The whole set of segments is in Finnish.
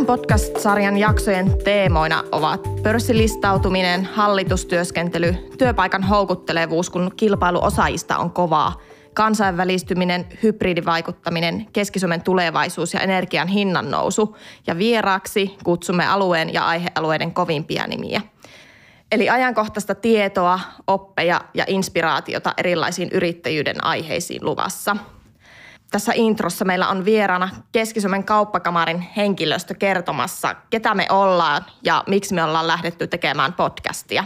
Ajan podcast-sarjan jaksojen teemoina ovat pörssilistautuminen, hallitustyöskentely, työpaikan houkuttelevuus, kun kilpailu osaajista on kovaa, kansainvälistyminen, hybridivaikuttaminen, Keski-Suomen tulevaisuus ja energian hinnan nousu. Ja vieraaksi kutsumme alueen ja aihealueiden kovimpia nimiä. Eli ajankohtaista tietoa, oppeja ja inspiraatiota erilaisiin yrittäjyyden aiheisiin luvassa – tässä introssa meillä on vieraana Keski-Suomen kauppakamarin henkilöstö kertomassa, ketä me ollaan ja miksi me ollaan lähdetty tekemään podcastia.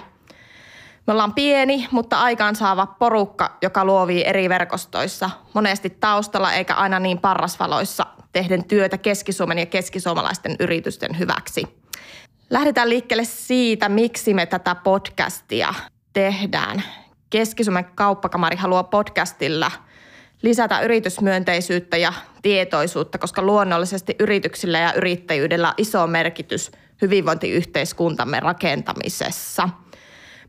Me ollaan pieni, mutta aikaansaava porukka, joka luovii eri verkostoissa, monesti taustalla eikä aina niin parrasvaloissa, tehden työtä Keski-Suomen ja keskisuomalaisten yritysten hyväksi. Lähdetään liikkeelle siitä, miksi me tätä podcastia tehdään. Keski-Suomen kauppakamari haluaa podcastilla – lisätä yritysmyönteisyyttä ja tietoisuutta, koska luonnollisesti yrityksillä ja yrittäjyydellä on iso merkitys hyvinvointiyhteiskuntamme rakentamisessa.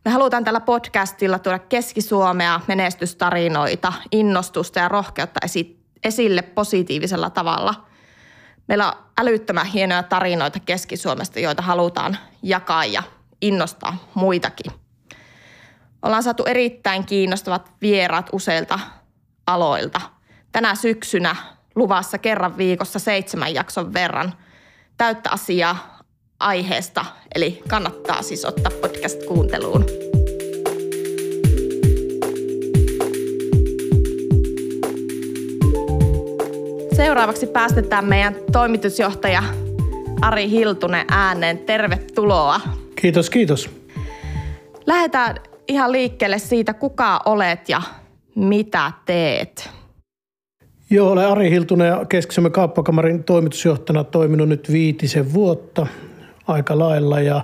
Me halutaan tällä podcastilla tuoda Keski-Suomea menestystarinoita, innostusta ja rohkeutta esille positiivisella tavalla. Meillä on älyttömän hienoja tarinoita Keski-Suomesta, joita halutaan jakaa ja innostaa muitakin. Ollaan saatu erittäin kiinnostavat vieraat useilta aloilta. Tänä syksynä luvassa kerran viikossa seitsemän jakson verran täyttä asiaa aiheesta, eli kannattaa siis ottaa podcast kuunteluun. Seuraavaksi päästetään meidän toimitusjohtaja Ari Hiltunen ääneen. Tervetuloa. Kiitos, kiitos. Lähdetään ihan liikkeelle siitä, kuka olet ja mitä teet? Joo, olen Ari Hiltunen ja keski kauppakamarin toimitusjohtajana toiminut nyt viitisen vuotta aika lailla ja,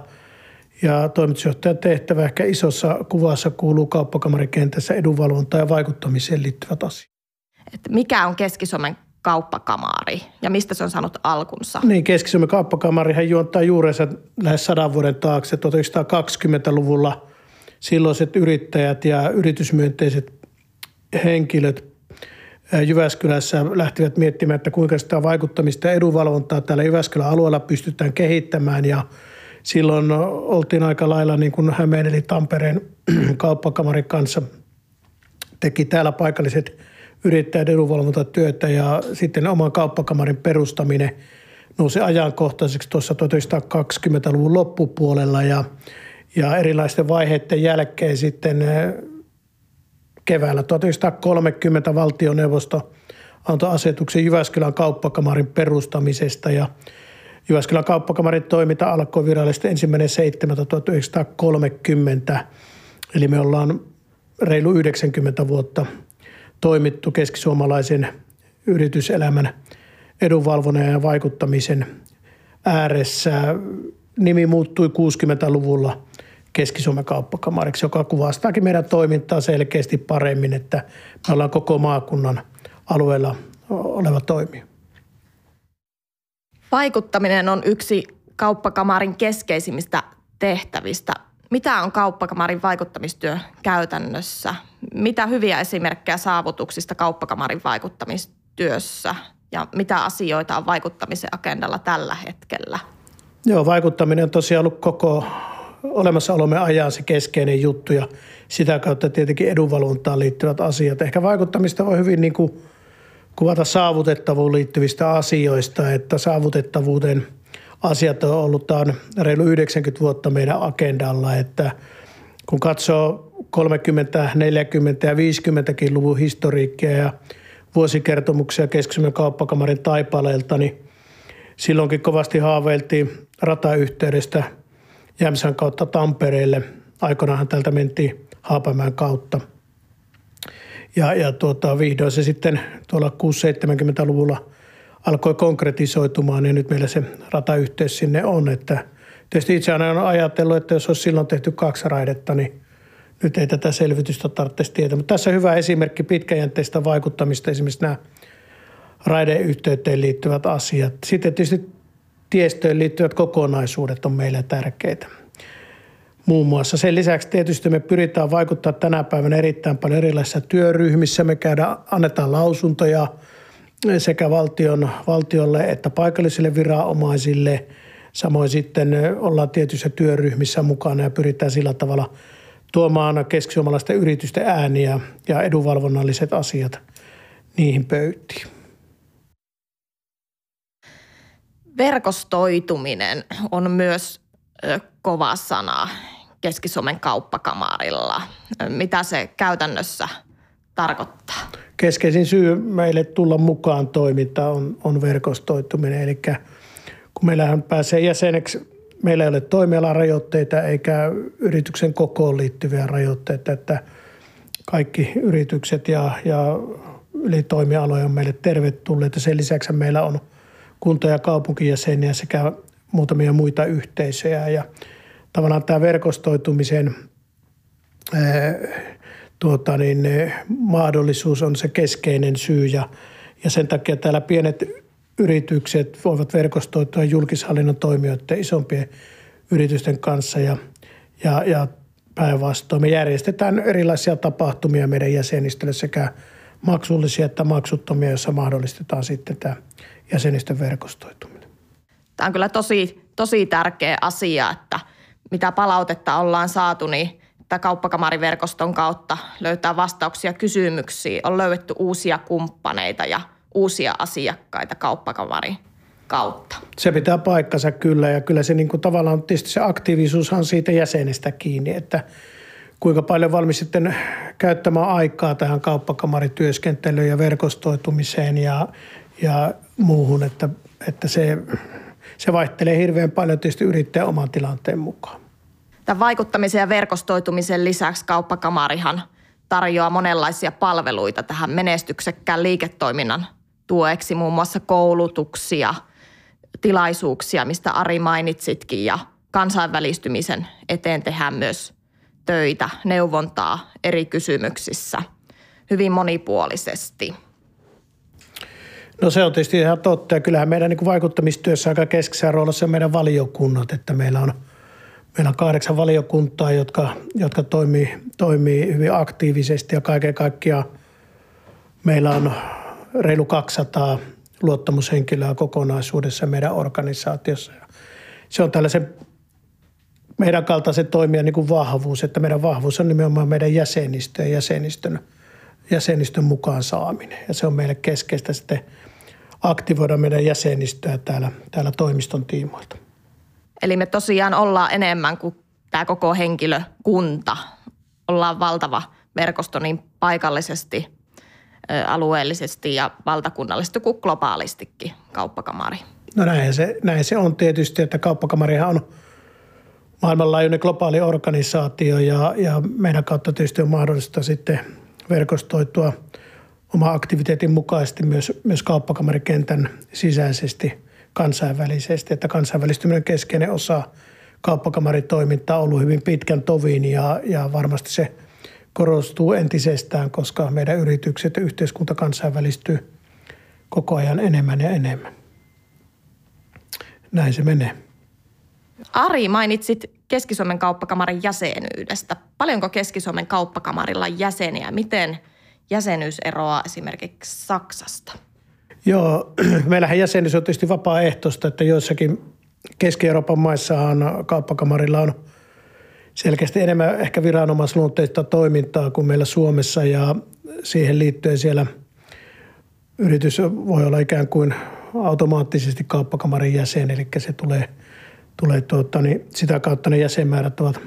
ja toimitusjohtajan tehtävä ehkä isossa kuvassa kuuluu kauppakamarikentässä edunvalvonta ja vaikuttamiseen liittyvät asiat. Et mikä on Keski-Suomen kauppakamari ja mistä se on saanut alkunsa? Niin, Keski-Suomen kauppakamarihan juontaa juurensa lähes sadan vuoden taakse. 1920-luvulla silloiset yrittäjät ja yritysmyönteiset henkilöt Jyväskylässä lähtivät miettimään, että kuinka sitä vaikuttamista ja edunvalvontaa täällä Jyväskylän alueella pystytään kehittämään. Ja silloin oltiin aika lailla niin kuin Hämeen eli Tampereen kauppakamarin kanssa. Teki täällä paikalliset yrittäjät edunvalvontatyötä ja sitten oman kauppakamarin perustaminen nousi ajankohtaiseksi tuossa 1920-luvun loppupuolella. Ja, ja erilaisten vaiheiden jälkeen sitten keväällä 1930 valtioneuvosto antoi asetuksen Jyväskylän kauppakamarin perustamisesta ja Jyväskylän kauppakamarin toiminta alkoi virallisesti ensimmäinen 1930. Eli me ollaan reilu 90 vuotta toimittu keskisuomalaisen yrityselämän edunvalvonnan ja vaikuttamisen ääressä. Nimi muuttui 60-luvulla Keski-Suomen kauppakamariksi, joka kuvastaakin meidän toimintaa selkeästi paremmin, että me ollaan koko maakunnan alueella oleva toimija. Vaikuttaminen on yksi kauppakamarin keskeisimmistä tehtävistä. Mitä on kauppakamarin vaikuttamistyö käytännössä? Mitä hyviä esimerkkejä saavutuksista kauppakamarin vaikuttamistyössä ja mitä asioita on vaikuttamisen agendalla tällä hetkellä? Joo, vaikuttaminen on tosiaan ollut koko olemassaolomme ajan se keskeinen juttu ja sitä kautta tietenkin edunvalvontaan liittyvät asiat. Ehkä vaikuttamista voi hyvin niin kuin kuvata saavutettavuuteen liittyvistä asioista, että saavutettavuuden asiat on ollut tämän reilu 90 vuotta meidän agendalla, että kun katsoo 30, 40 ja 50 luvun historiikkia ja vuosikertomuksia keski kauppakamarin taipaleelta, niin silloinkin kovasti haaveiltiin ratayhteydestä – Jämsän kautta Tampereelle. Aikoinaanhan täältä mentiin Haapamäen kautta. Ja, ja tuota, vihdoin se sitten tuolla 6-70-luvulla alkoi konkretisoitumaan ja nyt meillä se ratayhteys sinne on. Että tietysti itse olen ajatellut, että jos olisi silloin tehty kaksi raidetta, niin nyt ei tätä selvitystä tarvitsisi tietää. Mutta tässä on hyvä esimerkki pitkäjänteistä vaikuttamista, esimerkiksi nämä raideyhteyteen liittyvät asiat. Sitten tietysti tiestöön liittyvät kokonaisuudet on meille tärkeitä. Muun muassa sen lisäksi tietysti me pyritään vaikuttaa tänä päivänä erittäin paljon erilaisissa työryhmissä. Me käydään, annetaan lausuntoja sekä valtion, valtiolle että paikallisille viranomaisille. Samoin sitten ollaan tietyissä työryhmissä mukana ja pyritään sillä tavalla tuomaan keskisuomalaisten yritysten ääniä ja edunvalvonnalliset asiat niihin pöytiin. Verkostoituminen on myös kova sana Keski-Suomen kauppakamarilla. Mitä se käytännössä tarkoittaa? Keskeisin syy meille tulla mukaan toimintaan on, on verkostoituminen. Eli kun meillähän pääsee jäseneksi, meillä ei ole toimialarajoitteita eikä yrityksen kokoon liittyviä rajoitteita, että kaikki yritykset ja, ja yli toimialoja on meille tervetulleita. Sen lisäksi meillä on kunta- ja kaupunkijäseniä sekä muutamia muita yhteisöjä ja tavallaan tämä verkostoitumisen ää, tuota niin, mahdollisuus on se keskeinen syy ja, ja sen takia täällä pienet yritykset voivat verkostoitua julkishallinnon toimijoiden isompien yritysten kanssa ja, ja, ja päinvastoin. Me järjestetään erilaisia tapahtumia meidän jäsenistölle sekä maksullisia että maksuttomia, joissa mahdollistetaan sitten tämä jäsenistön verkostoituminen. Tämä on kyllä tosi, tosi tärkeä asia, että mitä palautetta ollaan saatu, niin että kauppakamariverkoston kautta löytää vastauksia kysymyksiin. On löydetty uusia kumppaneita ja uusia asiakkaita kauppakamarin kautta. Se pitää paikkansa kyllä ja kyllä se niin kuin tavallaan tietysti se aktiivisuushan siitä jäsenestä kiinni, että kuinka paljon valmis sitten käyttämään aikaa tähän kauppakamarityöskentelyyn ja verkostoitumiseen ja, ja muuhun, että, että se, se vaihtelee hirveän paljon tietysti yrittäjän oman tilanteen mukaan. Tämän vaikuttamisen ja verkostoitumisen lisäksi kauppakamarihan tarjoaa monenlaisia palveluita tähän menestyksekkään liiketoiminnan tueksi, muun muassa koulutuksia, tilaisuuksia, mistä Ari mainitsitkin, ja kansainvälistymisen eteen tehdään myös töitä, neuvontaa eri kysymyksissä hyvin monipuolisesti. No se on tietysti ihan totta ja kyllähän meidän niin vaikuttamistyössä aika keskeisessä roolissa on meidän valiokunnat, että meillä on, meillä on kahdeksan valiokuntaa, jotka, jotka toimii, toimii hyvin aktiivisesti ja kaiken kaikkiaan meillä on reilu 200 luottamushenkilöä kokonaisuudessa meidän organisaatiossa. Se on tällaisen meidän kaltaisen toimijan niin kuin vahvuus, että meidän vahvuus on nimenomaan meidän jäsenistö ja jäsenistön, jäsenistön mukaan saaminen. Ja se on meille keskeistä sitten aktivoida meidän jäsenistöä täällä, täällä toimiston tiimoilta. Eli me tosiaan ollaan enemmän kuin tämä koko henkilökunta. Ollaan valtava verkosto niin paikallisesti, alueellisesti ja valtakunnallisesti kuin globaalistikin kauppakamari. No näin se, näin se on tietysti, että kauppakamarihan on maailmanlaajuinen globaali organisaatio ja, ja meidän kautta tietysti on mahdollista sitten verkostoitua oma aktiviteetin mukaisesti myös, myös kauppakamarinkentän sisäisesti kansainvälisesti, että kansainvälistyminen keskeinen osa kauppakamaritoimintaa on ollut hyvin pitkän tovin ja, ja varmasti se korostuu entisestään, koska meidän yritykset ja yhteiskunta kansainvälistyy koko ajan enemmän ja enemmän. Näin se menee. Ari, mainitsit Keski-Suomen kauppakamarin jäsenyydestä. Paljonko Keski-Suomen kauppakamarilla jäseniä? Miten jäsenyys eroaa esimerkiksi Saksasta? Joo, meillähän jäsenyys on tietysti vapaaehtoista, että joissakin Keski-Euroopan maissahan kauppakamarilla on selkeästi enemmän ehkä viranomaisluonteista toimintaa kuin meillä Suomessa ja siihen liittyen siellä yritys voi olla ikään kuin automaattisesti kauppakamarin jäsen, eli se tulee – tulee tuota, niin sitä kautta ne jäsenmäärät ovat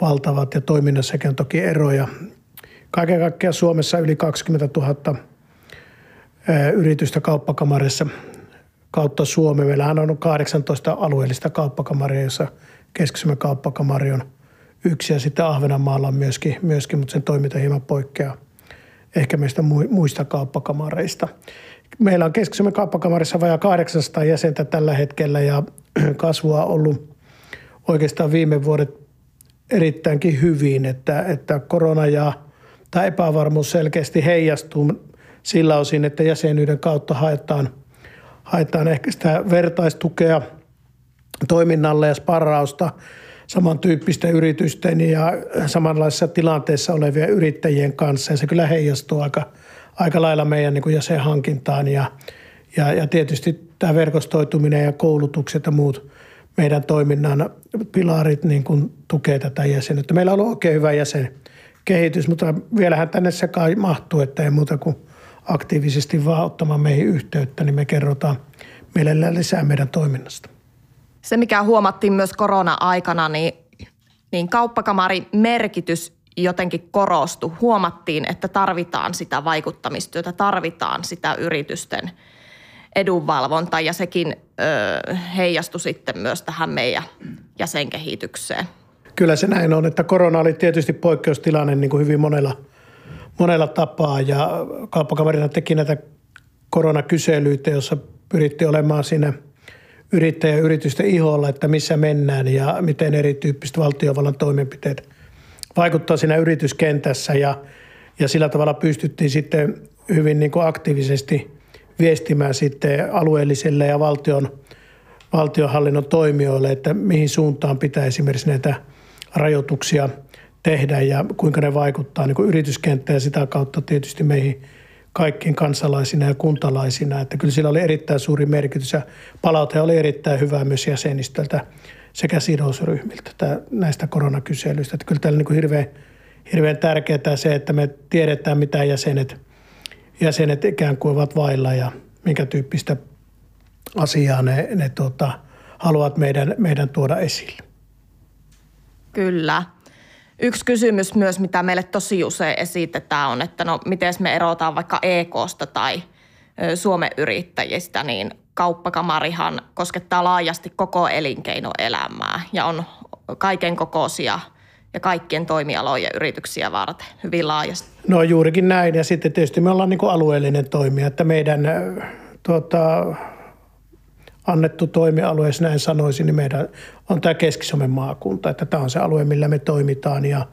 valtavat ja toiminnassakin on toki eroja. Kaiken kaikkiaan Suomessa yli 20 000 yritystä kauppakamarissa kautta Suomen. Meillähän on 18 alueellista kauppakamaria, jossa keski kauppakamari on yksi ja sitten Ahvenanmaalla on myöskin, myöskin mutta sen toiminta hieman poikkeaa ehkä meistä muista kauppakamareista. Meillä on keski kauppakamarissa vajaa 800 jäsentä tällä hetkellä ja kasvua ollut oikeastaan viime vuodet erittäinkin hyvin, että, että korona ja tämä epävarmuus selkeästi heijastuu sillä osin, että jäsenyyden kautta haetaan, haetaan ehkä sitä vertaistukea toiminnalle ja sparrausta samantyyppisten yritysten ja samanlaisessa tilanteessa olevien yrittäjien kanssa. Ja se kyllä heijastuu aika, aika lailla meidän niin kuin jäsenhankintaan ja, ja, ja tietysti tämä verkostoituminen ja koulutukset ja muut meidän toiminnan pilarit niin kuin tukee tätä jäsenyyttä. Meillä on ollut oikein hyvä jäsenkehitys, mutta vielähän tänne se kai mahtuu, että ei muuta kuin aktiivisesti vaan ottamaan meihin yhteyttä, niin me kerrotaan mielellään lisää meidän toiminnasta. Se, mikä huomattiin myös korona-aikana, niin, niin kauppakamarin merkitys jotenkin korostui. Huomattiin, että tarvitaan sitä vaikuttamistyötä, tarvitaan sitä yritysten edunvalvontaa ja sekin ö, heijastui sitten myös tähän meidän jäsenkehitykseen. Kyllä se näin on, että korona oli tietysti poikkeustilanne niin kuin hyvin monella, monella tapaa. Ja kauppakamarina teki näitä koronakyselyitä, jossa pyritti olemaan siinä yrittäjäyritysten iholla, että missä mennään ja miten erityyppiset valtiovallan toimenpiteet vaikuttaa siinä yrityskentässä. Ja, ja sillä tavalla pystyttiin sitten hyvin niin kuin aktiivisesti viestimään sitten alueellisille ja valtion, valtionhallinnon toimijoille, että mihin suuntaan pitää esimerkiksi näitä rajoituksia tehdä ja kuinka ne vaikuttaa niin yrityskenttään ja sitä kautta tietysti meihin – kaikkien kansalaisina ja kuntalaisina. Että kyllä sillä oli erittäin suuri merkitys ja palaute oli erittäin hyvää myös jäsenistöltä sekä sidosryhmiltä näistä koronakyselyistä. Että kyllä täällä niin kuin hirveän, hirveän tärkeää se, että me tiedetään mitä jäsenet, jäsenet ikään kuin ovat vailla ja minkä tyyppistä asiaa ne, ne tuota, haluavat meidän, meidän tuoda esille. Kyllä. Yksi kysymys myös, mitä meille tosi usein esitetään on, että no miten me erotaan vaikka EKsta tai Suomen yrittäjistä, niin kauppakamarihan koskettaa laajasti koko elinkeinoelämää ja on kaiken kokoisia ja kaikkien toimialojen yrityksiä varten hyvin laajasti. No juurikin näin ja sitten tietysti me ollaan niin kuin alueellinen toimija, että meidän tuota, annettu toimialue, jos näin sanoisin, niin meidän on tämä Keski-Suomen maakunta, että tämä on se alue, millä me toimitaan ja,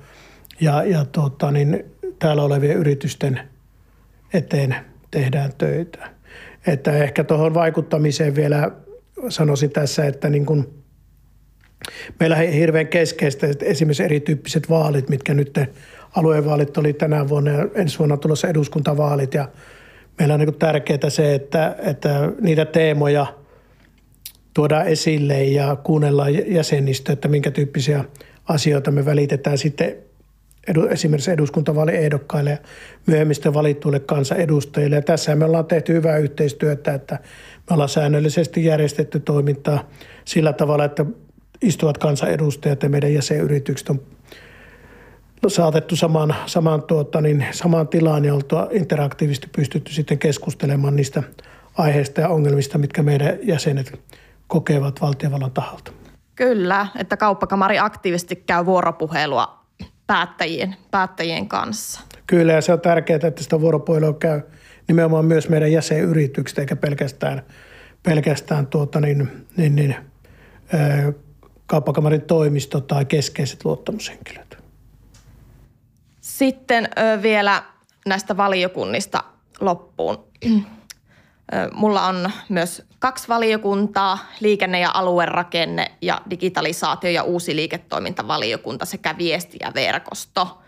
ja, ja tuota, niin täällä olevien yritysten eteen tehdään töitä. Että ehkä tuohon vaikuttamiseen vielä sanoisin tässä, että niin kuin meillä on hirveän keskeistä esimerkiksi erityyppiset vaalit, mitkä nyt aluevaalit oli tänä vuonna ja ensi vuonna tulossa eduskuntavaalit ja meillä on niin tärkeää se, että, että niitä teemoja – tuoda esille ja kuunnella jäsenistä, että minkä tyyppisiä asioita me välitetään sitten edu, esimerkiksi eduskuntavaaliehdokkaille ja myöhemmistä valittuille kansanedustajille. Ja tässä me ollaan tehty hyvää yhteistyötä, että me ollaan säännöllisesti järjestetty toimintaa sillä tavalla, että istuvat kansanedustajat ja meidän jäsenyritykset on saatettu samaan, samaan, tuota, niin, samaan tilaan ja oltua interaktiivisesti pystytty sitten keskustelemaan niistä aiheista ja ongelmista, mitkä meidän jäsenet kokevat valtiovallan taholta. Kyllä, että kauppakamari aktiivisesti käy vuoropuhelua päättäjien, päättäjien kanssa. Kyllä, ja se on tärkeää, että sitä vuoropuhelua käy nimenomaan myös meidän jäsenyritykset, eikä pelkästään, pelkästään tuota niin, niin, niin, kauppakamarin toimisto tai keskeiset luottamushenkilöt. Sitten ö, vielä näistä valiokunnista loppuun. Mulla on myös kaksi valiokuntaa, liikenne- ja aluerakenne ja digitalisaatio- ja uusi liiketoimintavaliokunta sekä viesti- ja verkosto.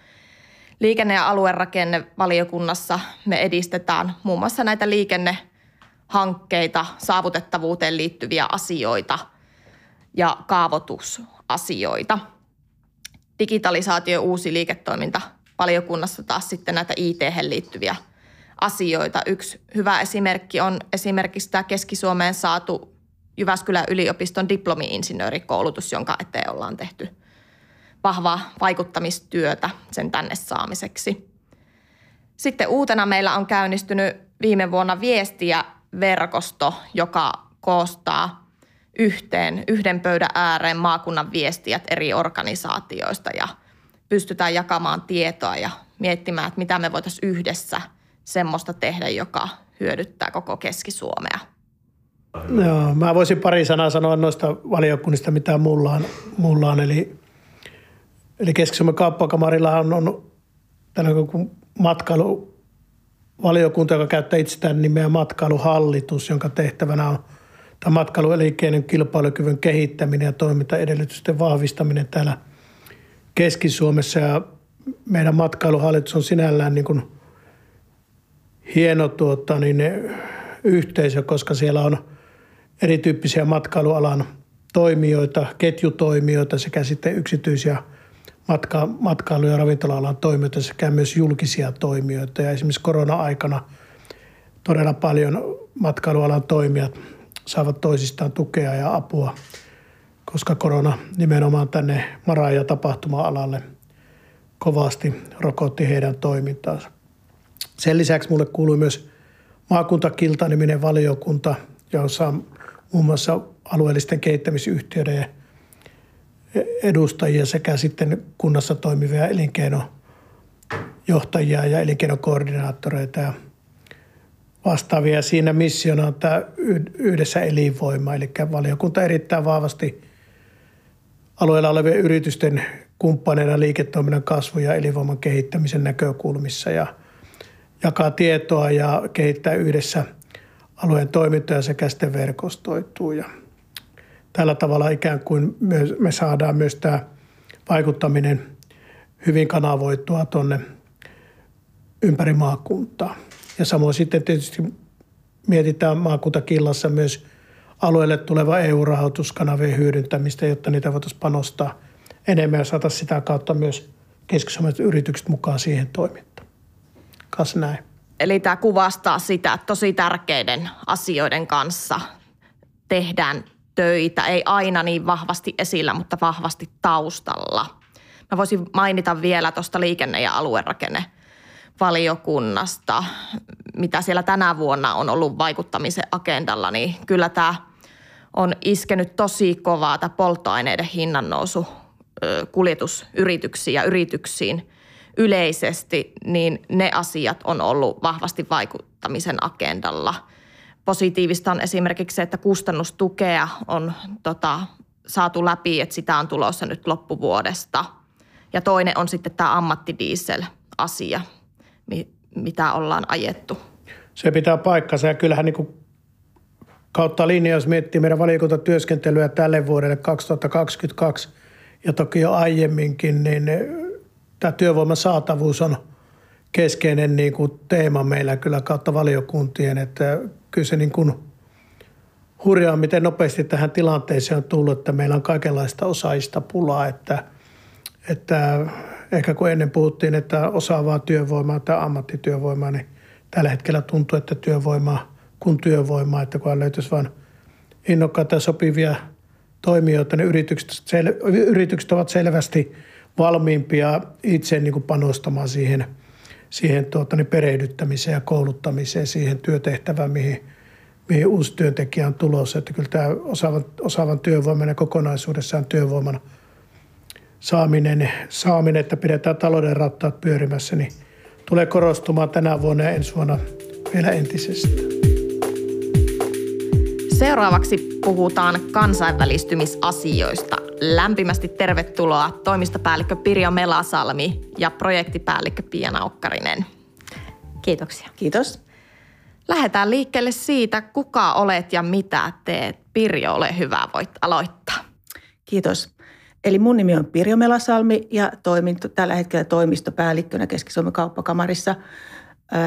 Liikenne- ja aluerakennevaliokunnassa me edistetään muun muassa näitä liikennehankkeita, saavutettavuuteen liittyviä asioita ja kaavoitusasioita. Digitalisaatio- ja uusi liiketoiminta valiokunnassa taas sitten näitä IT liittyviä asioita. Yksi hyvä esimerkki on esimerkiksi tämä Keski-Suomeen saatu Jyväskylän yliopiston diplomi-insinöörikoulutus, jonka eteen ollaan tehty vahvaa vaikuttamistyötä sen tänne saamiseksi. Sitten uutena meillä on käynnistynyt viime vuonna viestiä verkosto, joka koostaa yhteen, yhden pöydän ääreen maakunnan viestijät eri organisaatioista ja pystytään jakamaan tietoa ja miettimään, että mitä me voitaisiin yhdessä – semmoista tehdä, joka hyödyttää koko Keski-Suomea. Joo, mä voisin pari sanaa sanoa noista valiokunnista, mitä mulla on. Mulla on eli, eli Keski-Suomen kauppakamarilla on, tällainen matkailuvaliokunta, joka käyttää itsestään nimeä matkailuhallitus, jonka tehtävänä on tämä matkailuelinkeinen kilpailukyvyn kehittäminen ja toimintaedellytysten vahvistaminen täällä Keski-Suomessa. Ja meidän matkailuhallitus on sinällään niin kuin – hieno tuota, niin, yhteisö, koska siellä on erityyppisiä matkailualan toimijoita, ketjutoimijoita sekä sitten yksityisiä matka, matkailu- ja ravintola-alan toimijoita sekä myös julkisia toimijoita. Ja esimerkiksi korona-aikana todella paljon matkailualan toimijat saavat toisistaan tukea ja apua, koska korona nimenomaan tänne mara- ja tapahtuma-alalle kovasti rokotti heidän toimintaansa. Sen lisäksi mulle kuului myös maakuntakilta-niminen valiokunta, jossa on muun muassa alueellisten kehittämisyhtiöiden edustajia sekä sitten kunnassa toimivia elinkeinojohtajia ja elinkeinokoordinaattoreita ja vastaavia. Siinä missiona on tämä yhdessä elinvoima, eli valiokunta erittäin vahvasti alueella olevien yritysten kumppaneina liiketoiminnan kasvu- ja elinvoiman kehittämisen näkökulmissa ja jakaa tietoa ja kehittää yhdessä alueen toimintoja sekä sitten verkostoituu. Ja tällä tavalla ikään kuin me saadaan myös tämä vaikuttaminen hyvin kanavoitua tuonne ympäri maakuntaa. Ja samoin sitten tietysti mietitään maakuntakillassa myös alueelle tuleva EU-rahoituskanavien hyödyntämistä, jotta niitä voitaisiin panostaa enemmän ja saada sitä kautta myös keskisuomalaiset yritykset mukaan siihen toimintaan. Kas näin. Eli tämä kuvastaa sitä, että tosi tärkeiden asioiden kanssa tehdään töitä, ei aina niin vahvasti esillä, mutta vahvasti taustalla. Mä voisin mainita vielä tuosta liikenne- ja aluerakenne valiokunnasta, mitä siellä tänä vuonna on ollut vaikuttamisen agendalla, niin kyllä tämä on iskenyt tosi kovaa tämä polttoaineiden hinnannousu kuljetusyrityksiin ja yrityksiin yleisesti, niin ne asiat on ollut vahvasti vaikuttamisen agendalla – positiivista on esimerkiksi se, että kustannustukea on tota, saatu läpi, että sitä on tulossa nyt loppuvuodesta. Ja toinen on sitten tämä ammattidiesel-asia, mitä ollaan ajettu. Se pitää paikkansa ja kyllähän niin kuin kautta linja, jos miettii meidän valiokuntatyöskentelyä tälle vuodelle 2022 ja toki jo aiemminkin, niin tämä työvoiman saatavuus on keskeinen niin kuin teema meillä kyllä kautta valiokuntien, että kyllä se niin kuin hurjaa, miten nopeasti tähän tilanteeseen on tullut, että meillä on kaikenlaista osaajista pulaa, että, että ehkä kun ennen puhuttiin, että osaavaa työvoimaa tai ammattityövoimaa, niin tällä hetkellä tuntuu, että työvoimaa kun työvoimaa, että kun löytyisi vain innokkaita sopivia toimijoita, niin yritykset, sel, yritykset ovat selvästi valmiimpia itse niin kuin panostamaan siihen – siihen tuota, niin perehdyttämiseen ja kouluttamiseen, siihen työtehtävään, mihin, mihin uusi työntekijä on tulossa. Että kyllä tämä osaavan, osaavan työvoiman ja kokonaisuudessaan työvoiman saaminen, saaminen, että pidetään talouden rattaat pyörimässä, niin tulee korostumaan tänä vuonna ja ensi vuonna vielä entisestään. Seuraavaksi puhutaan kansainvälistymisasioista. Lämpimästi tervetuloa toimistopäällikkö Pirjo Melasalmi ja projektipäällikkö Pia Naukkarinen. Kiitoksia. Kiitos. Lähdetään liikkeelle siitä, kuka olet ja mitä teet. Pirjo, ole hyvä, voit aloittaa. Kiitos. Eli mun nimi on Pirjo Melasalmi ja toimin tällä hetkellä toimistopäällikkönä Keski-Suomen kauppakamarissa.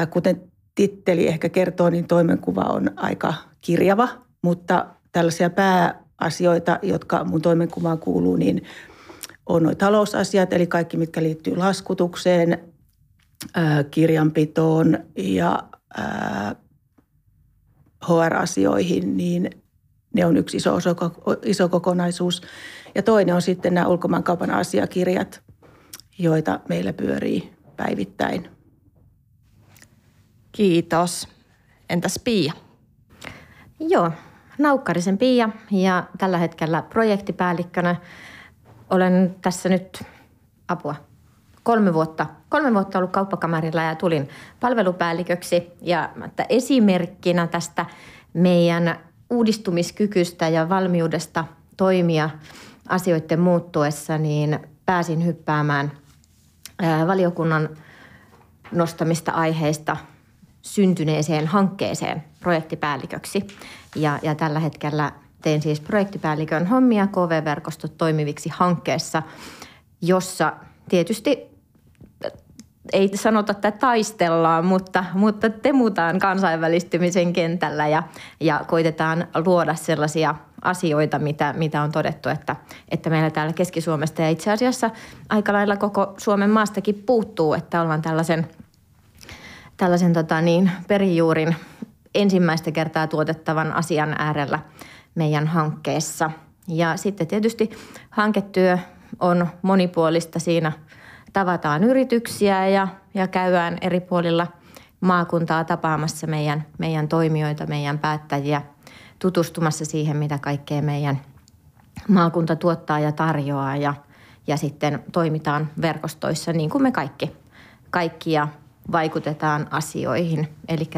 Kuten titteli ehkä kertoo, niin toimenkuva on aika kirjava, mutta tällaisia pääasioita, jotka mun toimenkuvaan kuuluu, niin on nuo talousasiat, eli kaikki, mitkä liittyy laskutukseen, kirjanpitoon ja HR-asioihin, niin ne on yksi iso, osa, iso kokonaisuus. Ja toinen on sitten nämä ulkomaankaupan asiakirjat, joita meillä pyörii päivittäin. Kiitos. Entäs Pia? Joo, Naukkarisen Pia ja tällä hetkellä projektipäällikkönä. Olen tässä nyt apua kolme vuotta, kolme vuotta ollut kauppakamarilla ja tulin palvelupäälliköksi. Ja esimerkkinä tästä meidän uudistumiskykystä ja valmiudesta toimia asioiden muuttuessa, niin pääsin hyppäämään valiokunnan nostamista aiheista syntyneeseen hankkeeseen projektipäälliköksi. Ja, ja tällä hetkellä teen siis projektipäällikön hommia KV-verkostot toimiviksi hankkeessa, jossa tietysti ei sanota, että taistellaan, mutta, mutta temutaan kansainvälistymisen kentällä ja, ja koitetaan luoda sellaisia asioita, mitä, mitä on todettu, että, että meillä täällä Keski-Suomesta ja itse asiassa aika lailla koko Suomen maastakin puuttuu, että ollaan tällaisen, tällaisen tota niin, perijuurin ensimmäistä kertaa tuotettavan asian äärellä meidän hankkeessa. Ja sitten tietysti hanketyö on monipuolista siinä – tavataan yrityksiä ja, ja käydään eri puolilla maakuntaa tapaamassa meidän, meidän toimijoita, meidän päättäjiä, tutustumassa siihen, mitä kaikkea meidän maakunta tuottaa ja tarjoaa ja, ja sitten toimitaan verkostoissa niin kuin me kaikki, kaikki ja vaikutetaan asioihin. Eli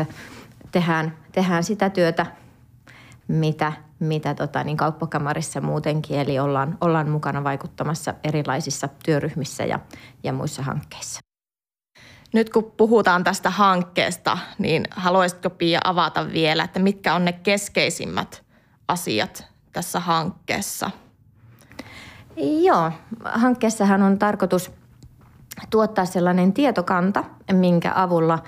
tehdään, tehdään sitä työtä, mitä mitä tota, niin kauppakamarissa muutenkin, eli ollaan, ollaan mukana vaikuttamassa erilaisissa työryhmissä ja, ja muissa hankkeissa. Nyt kun puhutaan tästä hankkeesta, niin haluaisitko Pia avata vielä, että mitkä on ne keskeisimmät asiat tässä hankkeessa? Joo, hankkeessahan on tarkoitus tuottaa sellainen tietokanta, minkä avulla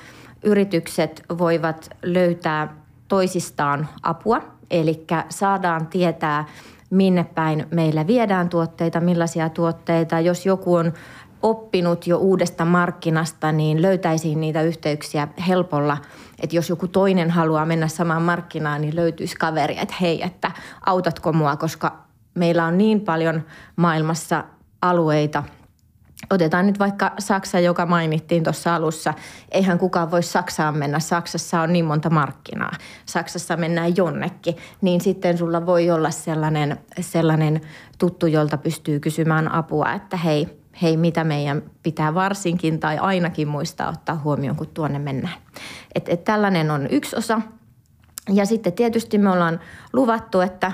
yritykset voivat löytää toisistaan apua Eli saadaan tietää, minne päin meillä viedään tuotteita, millaisia tuotteita. Jos joku on oppinut jo uudesta markkinasta, niin löytäisiin niitä yhteyksiä helpolla. Että jos joku toinen haluaa mennä samaan markkinaan, niin löytyisi kaveri, että hei, että autatko mua, koska meillä on niin paljon maailmassa alueita – Otetaan nyt vaikka Saksa, joka mainittiin tuossa alussa. Eihän kukaan voi Saksaan mennä. Saksassa on niin monta markkinaa. Saksassa mennään jonnekin. Niin sitten sulla voi olla sellainen, sellainen tuttu, jolta pystyy kysymään apua, että hei, hei, mitä meidän pitää varsinkin tai ainakin muistaa ottaa huomioon, kun tuonne mennään. Et, et tällainen on yksi osa. Ja sitten tietysti me ollaan luvattu, että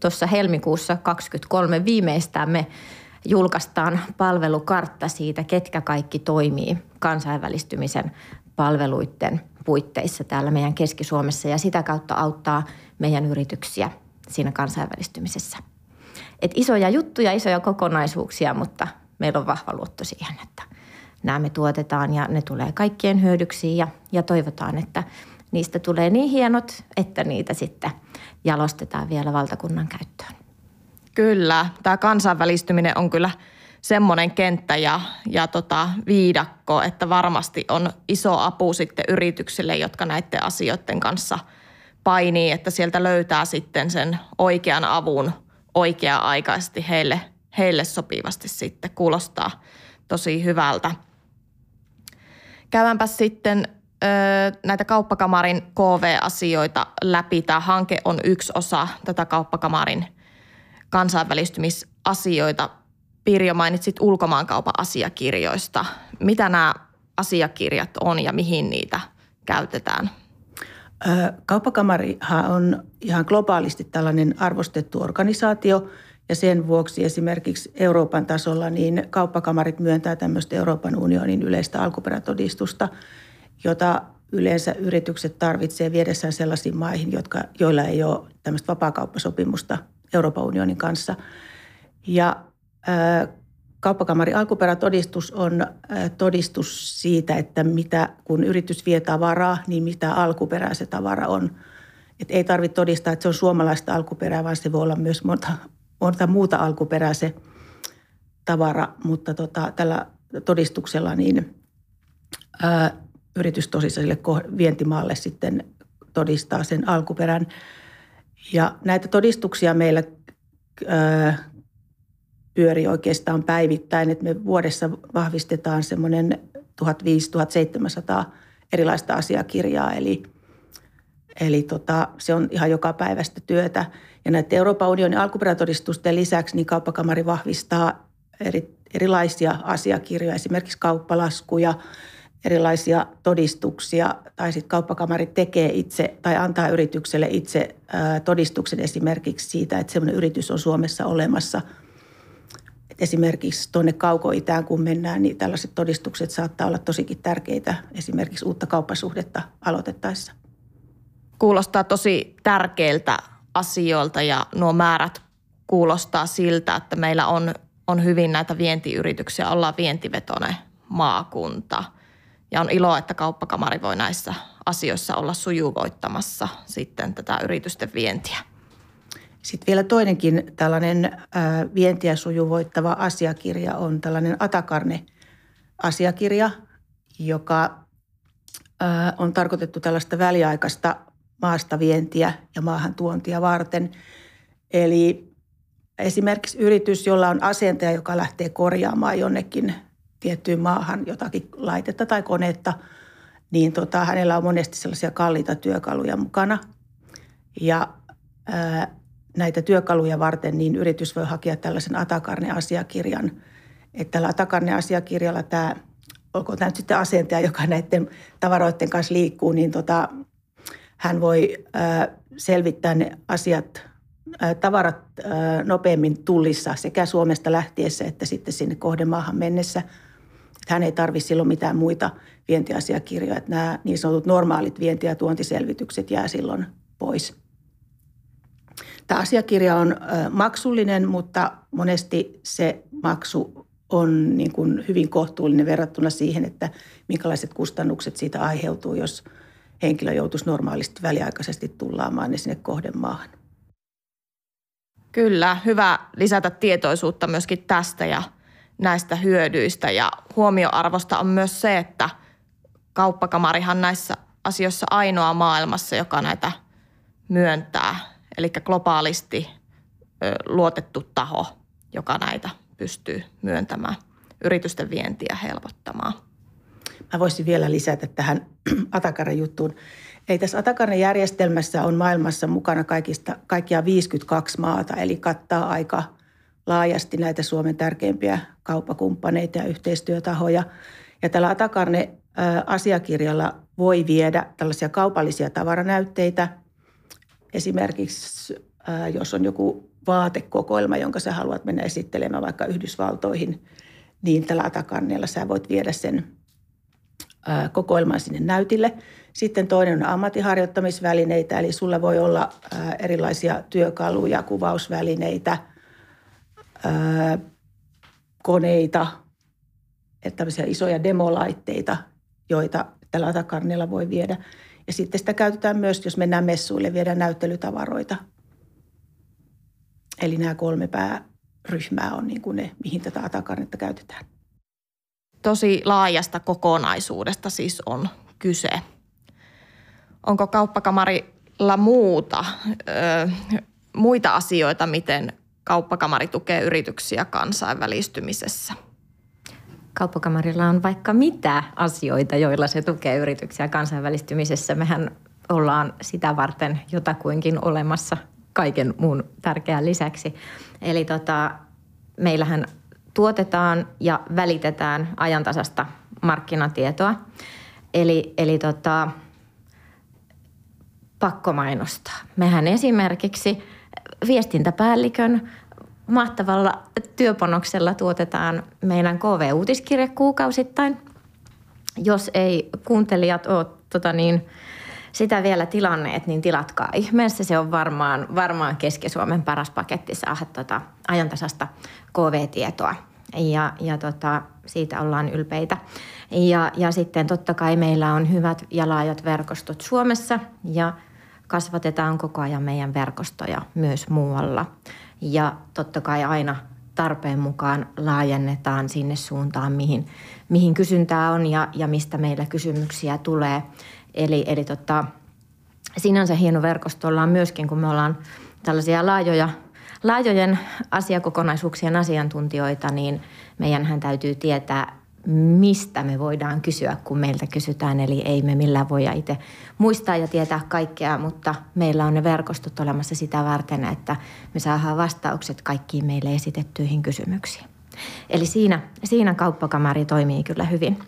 tuossa että helmikuussa 2023 viimeistään me julkaistaan palvelukartta siitä, ketkä kaikki toimii kansainvälistymisen palveluiden puitteissa täällä meidän Keski-Suomessa ja sitä kautta auttaa meidän yrityksiä siinä kansainvälistymisessä. Et isoja juttuja, isoja kokonaisuuksia, mutta meillä on vahva luotto siihen, että nämä me tuotetaan ja ne tulee kaikkien hyödyksiin ja, ja toivotaan, että niistä tulee niin hienot, että niitä sitten jalostetaan vielä valtakunnan käyttöön. Kyllä, tämä kansainvälistyminen on kyllä semmoinen kenttä ja, ja tota viidakko, että varmasti on iso apu sitten yrityksille, jotka näiden asioiden kanssa painii, että sieltä löytää sitten sen oikean avun oikea-aikaisesti heille, heille sopivasti sitten. Kuulostaa tosi hyvältä. Käydäänpä sitten ö, näitä kauppakamarin KV-asioita läpi. Tämä hanke on yksi osa tätä kauppakamarin – kansainvälistymisasioita. Pirjo mainitsit ulkomaankaupan asiakirjoista. Mitä nämä asiakirjat on ja mihin niitä käytetään? Kauppakamarihan on ihan globaalisti tällainen arvostettu organisaatio ja sen vuoksi esimerkiksi Euroopan tasolla niin kauppakamarit myöntää tämmöistä Euroopan unionin yleistä alkuperätodistusta, jota yleensä yritykset tarvitsevat viedessään sellaisiin maihin, jotka, joilla ei ole tämmöistä vapaakauppasopimusta Euroopan unionin kanssa. Ja kauppakamarin alkuperätodistus on todistus siitä, että mitä, kun yritys vie tavaraa, niin mitä alkuperää se tavara on. Et ei tarvitse todistaa, että se on suomalaista alkuperää, vaan se voi olla myös monta, monta muuta alkuperää se tavara, mutta tota, tällä todistuksella niin ää, yritys tosiselle vientimaalle sitten todistaa sen alkuperän. Ja näitä todistuksia meillä ää, pyörii oikeastaan päivittäin, että me vuodessa vahvistetaan semmoinen 1500-1700 erilaista asiakirjaa, eli, eli tota, se on ihan joka päivästä työtä. Ja näiden Euroopan unionin alkuperätodistusten lisäksi niin kauppakamari vahvistaa eri, erilaisia asiakirjoja, esimerkiksi kauppalaskuja – erilaisia todistuksia tai sitten kauppakamari tekee itse tai antaa yritykselle itse todistuksen esimerkiksi siitä, että sellainen yritys on Suomessa olemassa. Et esimerkiksi tuonne kaukoitään kun mennään, niin tällaiset todistukset saattaa olla tosikin tärkeitä esimerkiksi uutta kauppasuhdetta aloitettaessa. Kuulostaa tosi tärkeiltä asioilta ja nuo määrät kuulostaa siltä, että meillä on, on hyvin näitä vientiyrityksiä, ollaan vientivetoinen maakunta. Ja on ilo, että kauppakamari voi näissä asioissa olla sujuvoittamassa sitten tätä yritysten vientiä. Sitten vielä toinenkin tällainen vientiä sujuvoittava asiakirja on tällainen Atakarne-asiakirja, joka on tarkoitettu tällaista väliaikaista maasta vientiä ja maahan tuontia varten. Eli esimerkiksi yritys, jolla on asentaja, joka lähtee korjaamaan jonnekin tiettyyn maahan jotakin laitetta tai konetta, niin tota, hänellä on monesti sellaisia kalliita työkaluja mukana. Ja ää, näitä työkaluja varten niin yritys voi hakea tällaisen Atakarne-asiakirjan. Että tällä Atakarne-asiakirjalla tämä, olkoon tämä nyt sitten asentaja, joka näiden tavaroiden kanssa liikkuu, niin tota, hän voi ää, selvittää ne asiat, ää, tavarat ää, nopeammin tullissa sekä Suomesta lähtiessä että sitten sinne kohdemaahan mennessä. Hän ei tarvitse silloin mitään muita vientiasiakirjoja. Että nämä niin sanotut normaalit vienti- ja tuontiselvitykset jää silloin pois. Tämä asiakirja on maksullinen, mutta monesti se maksu on niin kuin hyvin kohtuullinen verrattuna siihen, että minkälaiset kustannukset siitä aiheutuu, jos henkilö joutuisi normaalisti väliaikaisesti tullaamaan ne sinne kohdemaahan. Kyllä, hyvä lisätä tietoisuutta myöskin tästä ja näistä hyödyistä. Ja huomioarvosta on myös se, että kauppakamarihan näissä asioissa ainoa maailmassa, joka näitä myöntää – eli globaalisti luotettu taho, joka näitä pystyy myöntämään, yritysten vientiä helpottamaan. Mä voisin vielä lisätä tähän Atakaran-juttuun. Ei tässä Atakaran järjestelmässä on maailmassa mukana kaikista, kaikkia 52 maata, eli kattaa aika laajasti näitä Suomen tärkeimpiä kauppakumppaneita ja yhteistyötahoja. Ja tällä Atakarne asiakirjalla voi viedä tällaisia kaupallisia tavaranäytteitä – Esimerkiksi jos on joku vaatekokoelma, jonka sä haluat mennä esittelemään vaikka Yhdysvaltoihin, niin tällä Atakannella sä voit viedä sen kokoelman sinne näytille. Sitten toinen on ammattiharjoittamisvälineitä, eli sulla voi olla erilaisia työkaluja, kuvausvälineitä, koneita, että tämmöisiä isoja demolaitteita, joita tällä Atakarnilla voi viedä. Ja sitten sitä käytetään myös, jos mennään messuille, viedään näyttelytavaroita. Eli nämä kolme pääryhmää on niin kuin ne, mihin tätä atakarnetta käytetään. Tosi laajasta kokonaisuudesta siis on kyse. Onko kauppakamarilla muuta, ö, muita asioita, miten kauppakamari tukee yrityksiä kansainvälistymisessä – kauppakamarilla on vaikka mitä asioita, joilla se tukee yrityksiä kansainvälistymisessä. Mehän ollaan sitä varten jotakuinkin olemassa kaiken muun tärkeän lisäksi. Eli tota, meillähän tuotetaan ja välitetään ajantasasta markkinatietoa. Eli, eli tota, pakko mainostaa. Mehän esimerkiksi viestintäpäällikön mahtavalla työpanoksella tuotetaan meidän KV-uutiskirje kuukausittain. Jos ei kuuntelijat ole tota niin, sitä vielä tilanneet, niin tilatkaa ihmeessä. Se on varmaan, varmaan Keski-Suomen paras paketti saada tota ajantasasta KV-tietoa. Ja, ja tota, siitä ollaan ylpeitä. Ja, ja sitten totta kai meillä on hyvät ja laajat verkostot Suomessa ja kasvatetaan koko ajan meidän verkostoja myös muualla. Ja totta kai aina tarpeen mukaan laajennetaan sinne suuntaan, mihin, mihin kysyntää on ja, ja mistä meillä kysymyksiä tulee. Eli, eli tota, sinänsä hieno verkosto ollaan myöskin, kun me ollaan tällaisia laajoja, laajojen asiakokonaisuuksien asiantuntijoita, niin meidänhän täytyy tietää mistä me voidaan kysyä, kun meiltä kysytään. Eli ei me millään voida itse muistaa ja tietää kaikkea, mutta meillä on ne verkostot olemassa sitä varten, että me saadaan vastaukset kaikkiin meille esitettyihin kysymyksiin. Eli siinä, siinä kauppakamari toimii kyllä hyvin.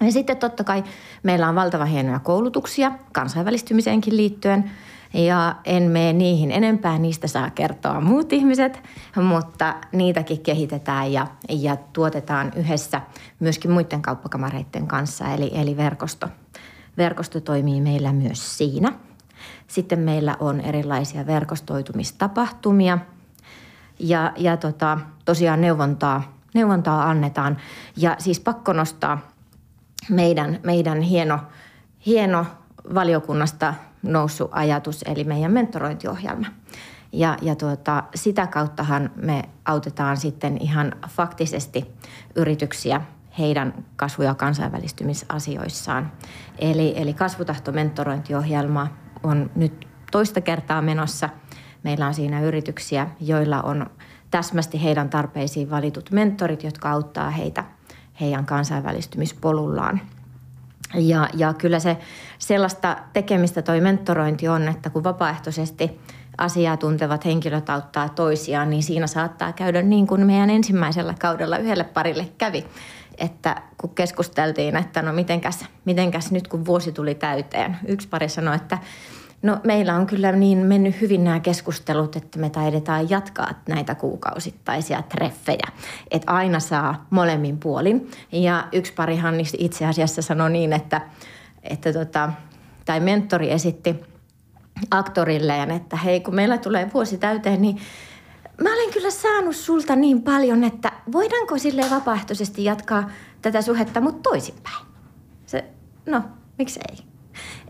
Ja sitten totta kai meillä on valtava hienoja koulutuksia kansainvälistymiseenkin liittyen – ja en mene niihin enempää, niistä saa kertoa muut ihmiset, mutta niitäkin kehitetään ja, ja tuotetaan yhdessä myöskin muiden kauppakamareiden kanssa, eli, eli verkosto. Verkosto toimii meillä myös siinä. Sitten meillä on erilaisia verkostoitumistapahtumia ja, ja tota, tosiaan neuvontaa, neuvontaa annetaan. Ja siis pakko nostaa meidän, meidän hieno, hieno valiokunnasta noussut ajatus, eli meidän mentorointiohjelma. Ja, ja tuota, sitä kauttahan me autetaan sitten ihan faktisesti yrityksiä heidän kasvu- ja kansainvälistymisasioissaan. Eli, eli kasvutahtomentorointiohjelma on nyt toista kertaa menossa. Meillä on siinä yrityksiä, joilla on täsmästi heidän tarpeisiin valitut mentorit, jotka auttaa heitä heidän kansainvälistymispolullaan. Ja, ja kyllä se sellaista tekemistä toi mentorointi on, että kun vapaaehtoisesti asiaa tuntevat henkilöt auttaa toisiaan, niin siinä saattaa käydä niin kuin meidän ensimmäisellä kaudella yhdelle parille kävi. Että kun keskusteltiin, että no mitenkäs, mitenkäs nyt kun vuosi tuli täyteen, yksi pari sanoi, että No meillä on kyllä niin mennyt hyvin nämä keskustelut, että me taidetaan jatkaa näitä kuukausittaisia treffejä. Että aina saa molemmin puolin. Ja yksi parihan itse asiassa sanoi niin, että, että tota, tai mentori esitti aktorilleen, että hei kun meillä tulee vuosi täyteen, niin mä olen kyllä saanut sulta niin paljon, että voidaanko sille vapaaehtoisesti jatkaa tätä suhetta, mutta toisinpäin. Se, no, miksi ei?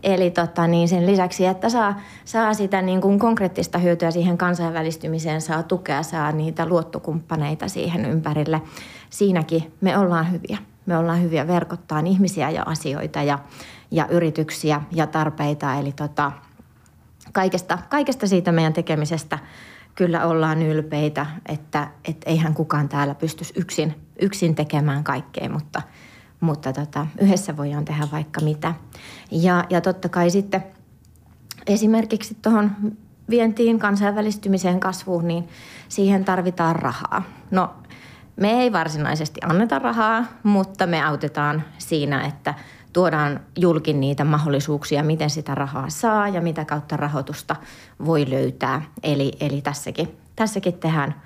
Eli tota, niin sen lisäksi, että saa, saa sitä niin kuin konkreettista hyötyä siihen kansainvälistymiseen, saa tukea, saa niitä luottokumppaneita siihen ympärille. Siinäkin me ollaan hyviä. Me ollaan hyviä verkottaa ihmisiä ja asioita ja, ja yrityksiä ja tarpeita. Eli tota, kaikesta, kaikesta siitä meidän tekemisestä kyllä ollaan ylpeitä, että et eihän kukaan täällä pystyisi yksin, yksin tekemään kaikkea, mutta – mutta tota, yhdessä voidaan tehdä vaikka mitä. Ja, ja totta kai sitten esimerkiksi tuohon vientiin, kansainvälistymiseen, kasvuun, niin siihen tarvitaan rahaa. No, me ei varsinaisesti anneta rahaa, mutta me autetaan siinä, että tuodaan julkin niitä mahdollisuuksia, miten sitä rahaa saa ja mitä kautta rahoitusta voi löytää. Eli, eli tässäkin, tässäkin tehdään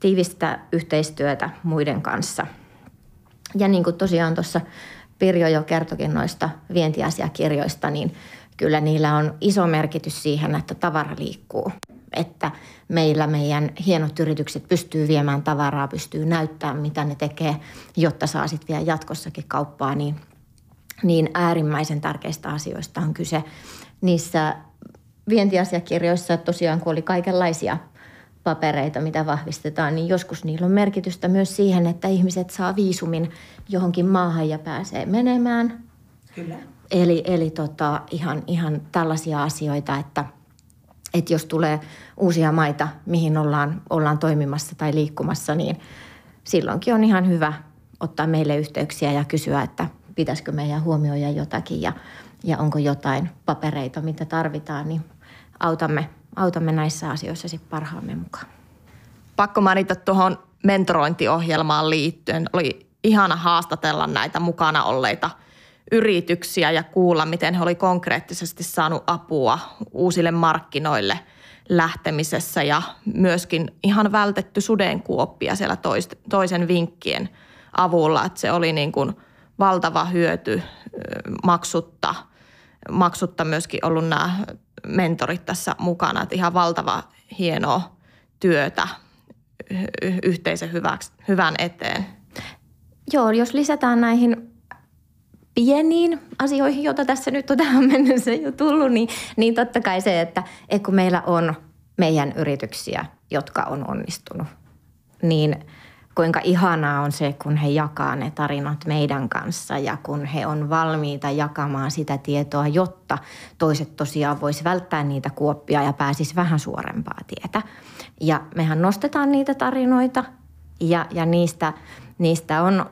tiivistä yhteistyötä muiden kanssa – ja niin kuin tosiaan tuossa Pirjo jo kertokin noista vientiasiakirjoista, niin kyllä niillä on iso merkitys siihen, että tavara liikkuu. Että meillä meidän hienot yritykset pystyy viemään tavaraa, pystyy näyttämään, mitä ne tekee, jotta saa sitten vielä jatkossakin kauppaa, niin, niin äärimmäisen tärkeistä asioista on kyse. Niissä vientiasiakirjoissa tosiaan, kun oli kaikenlaisia – papereita, mitä vahvistetaan, niin joskus niillä on merkitystä myös siihen, että ihmiset saa viisumin johonkin maahan ja pääsee menemään. Kyllä. Eli, eli tota, ihan, ihan tällaisia asioita, että, että jos tulee uusia maita, mihin ollaan, ollaan toimimassa tai liikkumassa, niin silloinkin on ihan hyvä ottaa meille yhteyksiä ja kysyä, että pitäisikö meidän huomioida jotakin ja, ja onko jotain papereita, mitä tarvitaan, niin autamme autamme näissä asioissa sitten parhaamme mukaan. Pakko mainita tuohon mentorointiohjelmaan liittyen. Oli ihana haastatella näitä mukana olleita yrityksiä ja kuulla, miten he oli konkreettisesti saanut apua uusille markkinoille lähtemisessä ja myöskin ihan vältetty sudenkuoppia siellä toisen vinkkien avulla. Että se oli niin kuin valtava hyöty maksutta, maksutta myöskin ollut nämä mentorit tässä mukana. Että ihan valtava hienoa työtä yhteisen hyväksi, hyvän eteen. Joo, jos lisätään näihin pieniin asioihin, joita tässä nyt on tähän mennessä jo tullut, niin, niin totta kai se, että, kun meillä on meidän yrityksiä, jotka on onnistunut, niin – kuinka ihanaa on se, kun he jakaa ne tarinat meidän kanssa ja kun he on valmiita jakamaan sitä tietoa, jotta toiset tosiaan vois välttää niitä kuoppia ja pääsis vähän suorempaa tietä. Ja mehän nostetaan niitä tarinoita ja, ja niistä, niistä on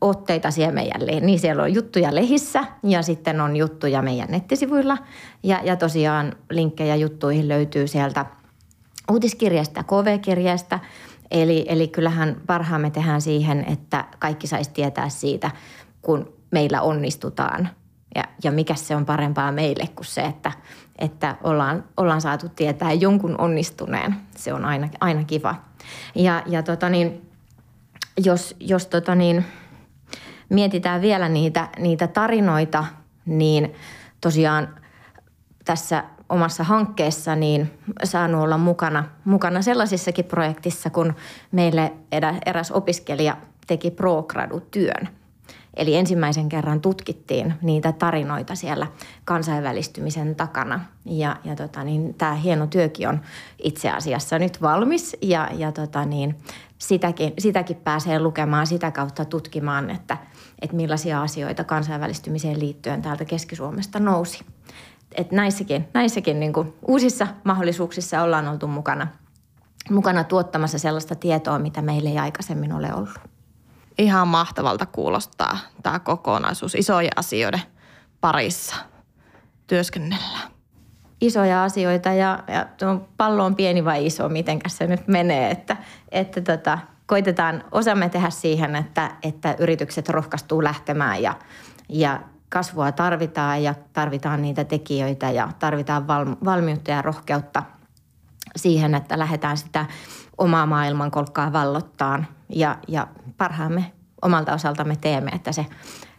otteita siellä meidän, niin siellä on juttuja lehissä ja sitten on juttuja meidän nettisivuilla. Ja, ja tosiaan linkkejä juttuihin löytyy sieltä uutiskirjasta, KV-kirjasta – Eli, eli kyllähän parhaamme tehdään siihen, että kaikki saisi tietää siitä, kun meillä onnistutaan. Ja, ja mikä se on parempaa meille kuin se, että, että ollaan, ollaan saatu tietää jonkun onnistuneen. Se on aina, aina kiva. Ja, ja tota niin, jos, jos tota niin, mietitään vielä niitä, niitä tarinoita, niin tosiaan tässä omassa hankkeessa niin saanut olla mukana, mukana sellaisissakin projektissa, kun meille eräs opiskelija teki pro-gradu-työn. Eli ensimmäisen kerran tutkittiin niitä tarinoita siellä kansainvälistymisen takana. Ja, ja tota, niin, tämä hieno työkin on itse asiassa nyt valmis ja, ja tota, niin, sitäkin, sitäkin pääsee lukemaan sitä kautta tutkimaan, että, että millaisia asioita kansainvälistymiseen liittyen täältä Keski-Suomesta nousi. Et näissäkin näissäkin niin kuin uusissa mahdollisuuksissa ollaan oltu mukana, mukana tuottamassa sellaista tietoa, mitä meillä ei aikaisemmin ole ollut. Ihan mahtavalta kuulostaa tämä kokonaisuus isojen asioiden parissa työskennellään. Isoja asioita ja, ja pallo on pieni vai iso, miten se nyt menee, että, että tota, koitetaan osamme tehdä siihen, että, että yritykset rohkaistuu lähtemään ja, ja kasvua tarvitaan ja tarvitaan niitä tekijöitä ja tarvitaan valmiutta ja rohkeutta siihen, että lähdetään sitä omaa maailmankolkkaa vallottaan ja, ja parhaamme omalta osaltamme teemme, että se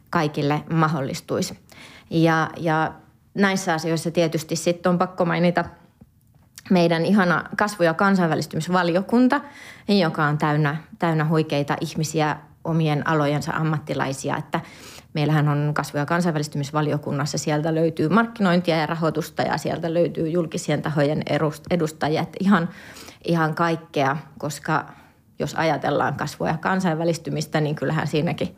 kaikille mahdollistuisi. Ja, ja näissä asioissa tietysti sitten on pakko mainita meidän ihana kasvu- ja kansainvälistymisvaliokunta, joka on täynnä, täynnä huikeita ihmisiä, omien alojensa ammattilaisia, että Meillähän on kasvu- ja kansainvälistymisvaliokunnassa, sieltä löytyy markkinointia ja rahoitusta ja sieltä löytyy julkisien tahojen edustajia. Ihan, ihan kaikkea, koska jos ajatellaan kasvua ja kansainvälistymistä, niin kyllähän siinäkin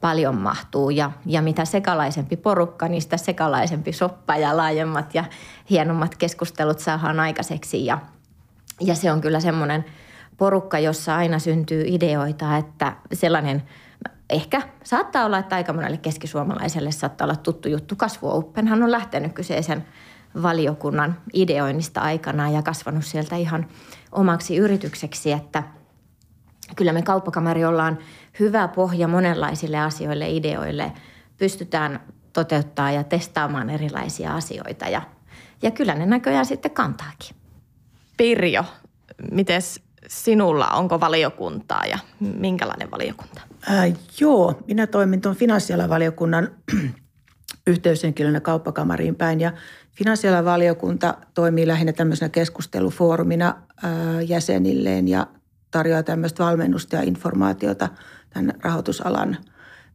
paljon mahtuu. Ja, ja mitä sekalaisempi porukka, niin sitä sekalaisempi soppa ja laajemmat ja hienommat keskustelut saadaan aikaiseksi. Ja, ja se on kyllä semmoinen porukka, jossa aina syntyy ideoita, että sellainen – ehkä saattaa olla, että aika monelle keskisuomalaiselle saattaa olla tuttu juttu. Kasvu Openhan on lähtenyt kyseisen valiokunnan ideoinnista aikana ja kasvanut sieltä ihan omaksi yritykseksi, että kyllä me kauppakamari ollaan hyvä pohja monenlaisille asioille, ideoille. Pystytään toteuttaa ja testaamaan erilaisia asioita ja, ja kyllä ne näköjään sitten kantaakin. Pirjo, miten sinulla, onko valiokuntaa ja minkälainen valiokunta? Ää, joo, minä toimin tuon finanssialan valiokunnan yhteyshenkilönä kauppakamariin päin ja finanssialan valiokunta toimii lähinnä tämmöisenä keskustelufoorumina ää, jäsenilleen ja tarjoaa tämmöistä valmennusta ja informaatiota tämän rahoitusalan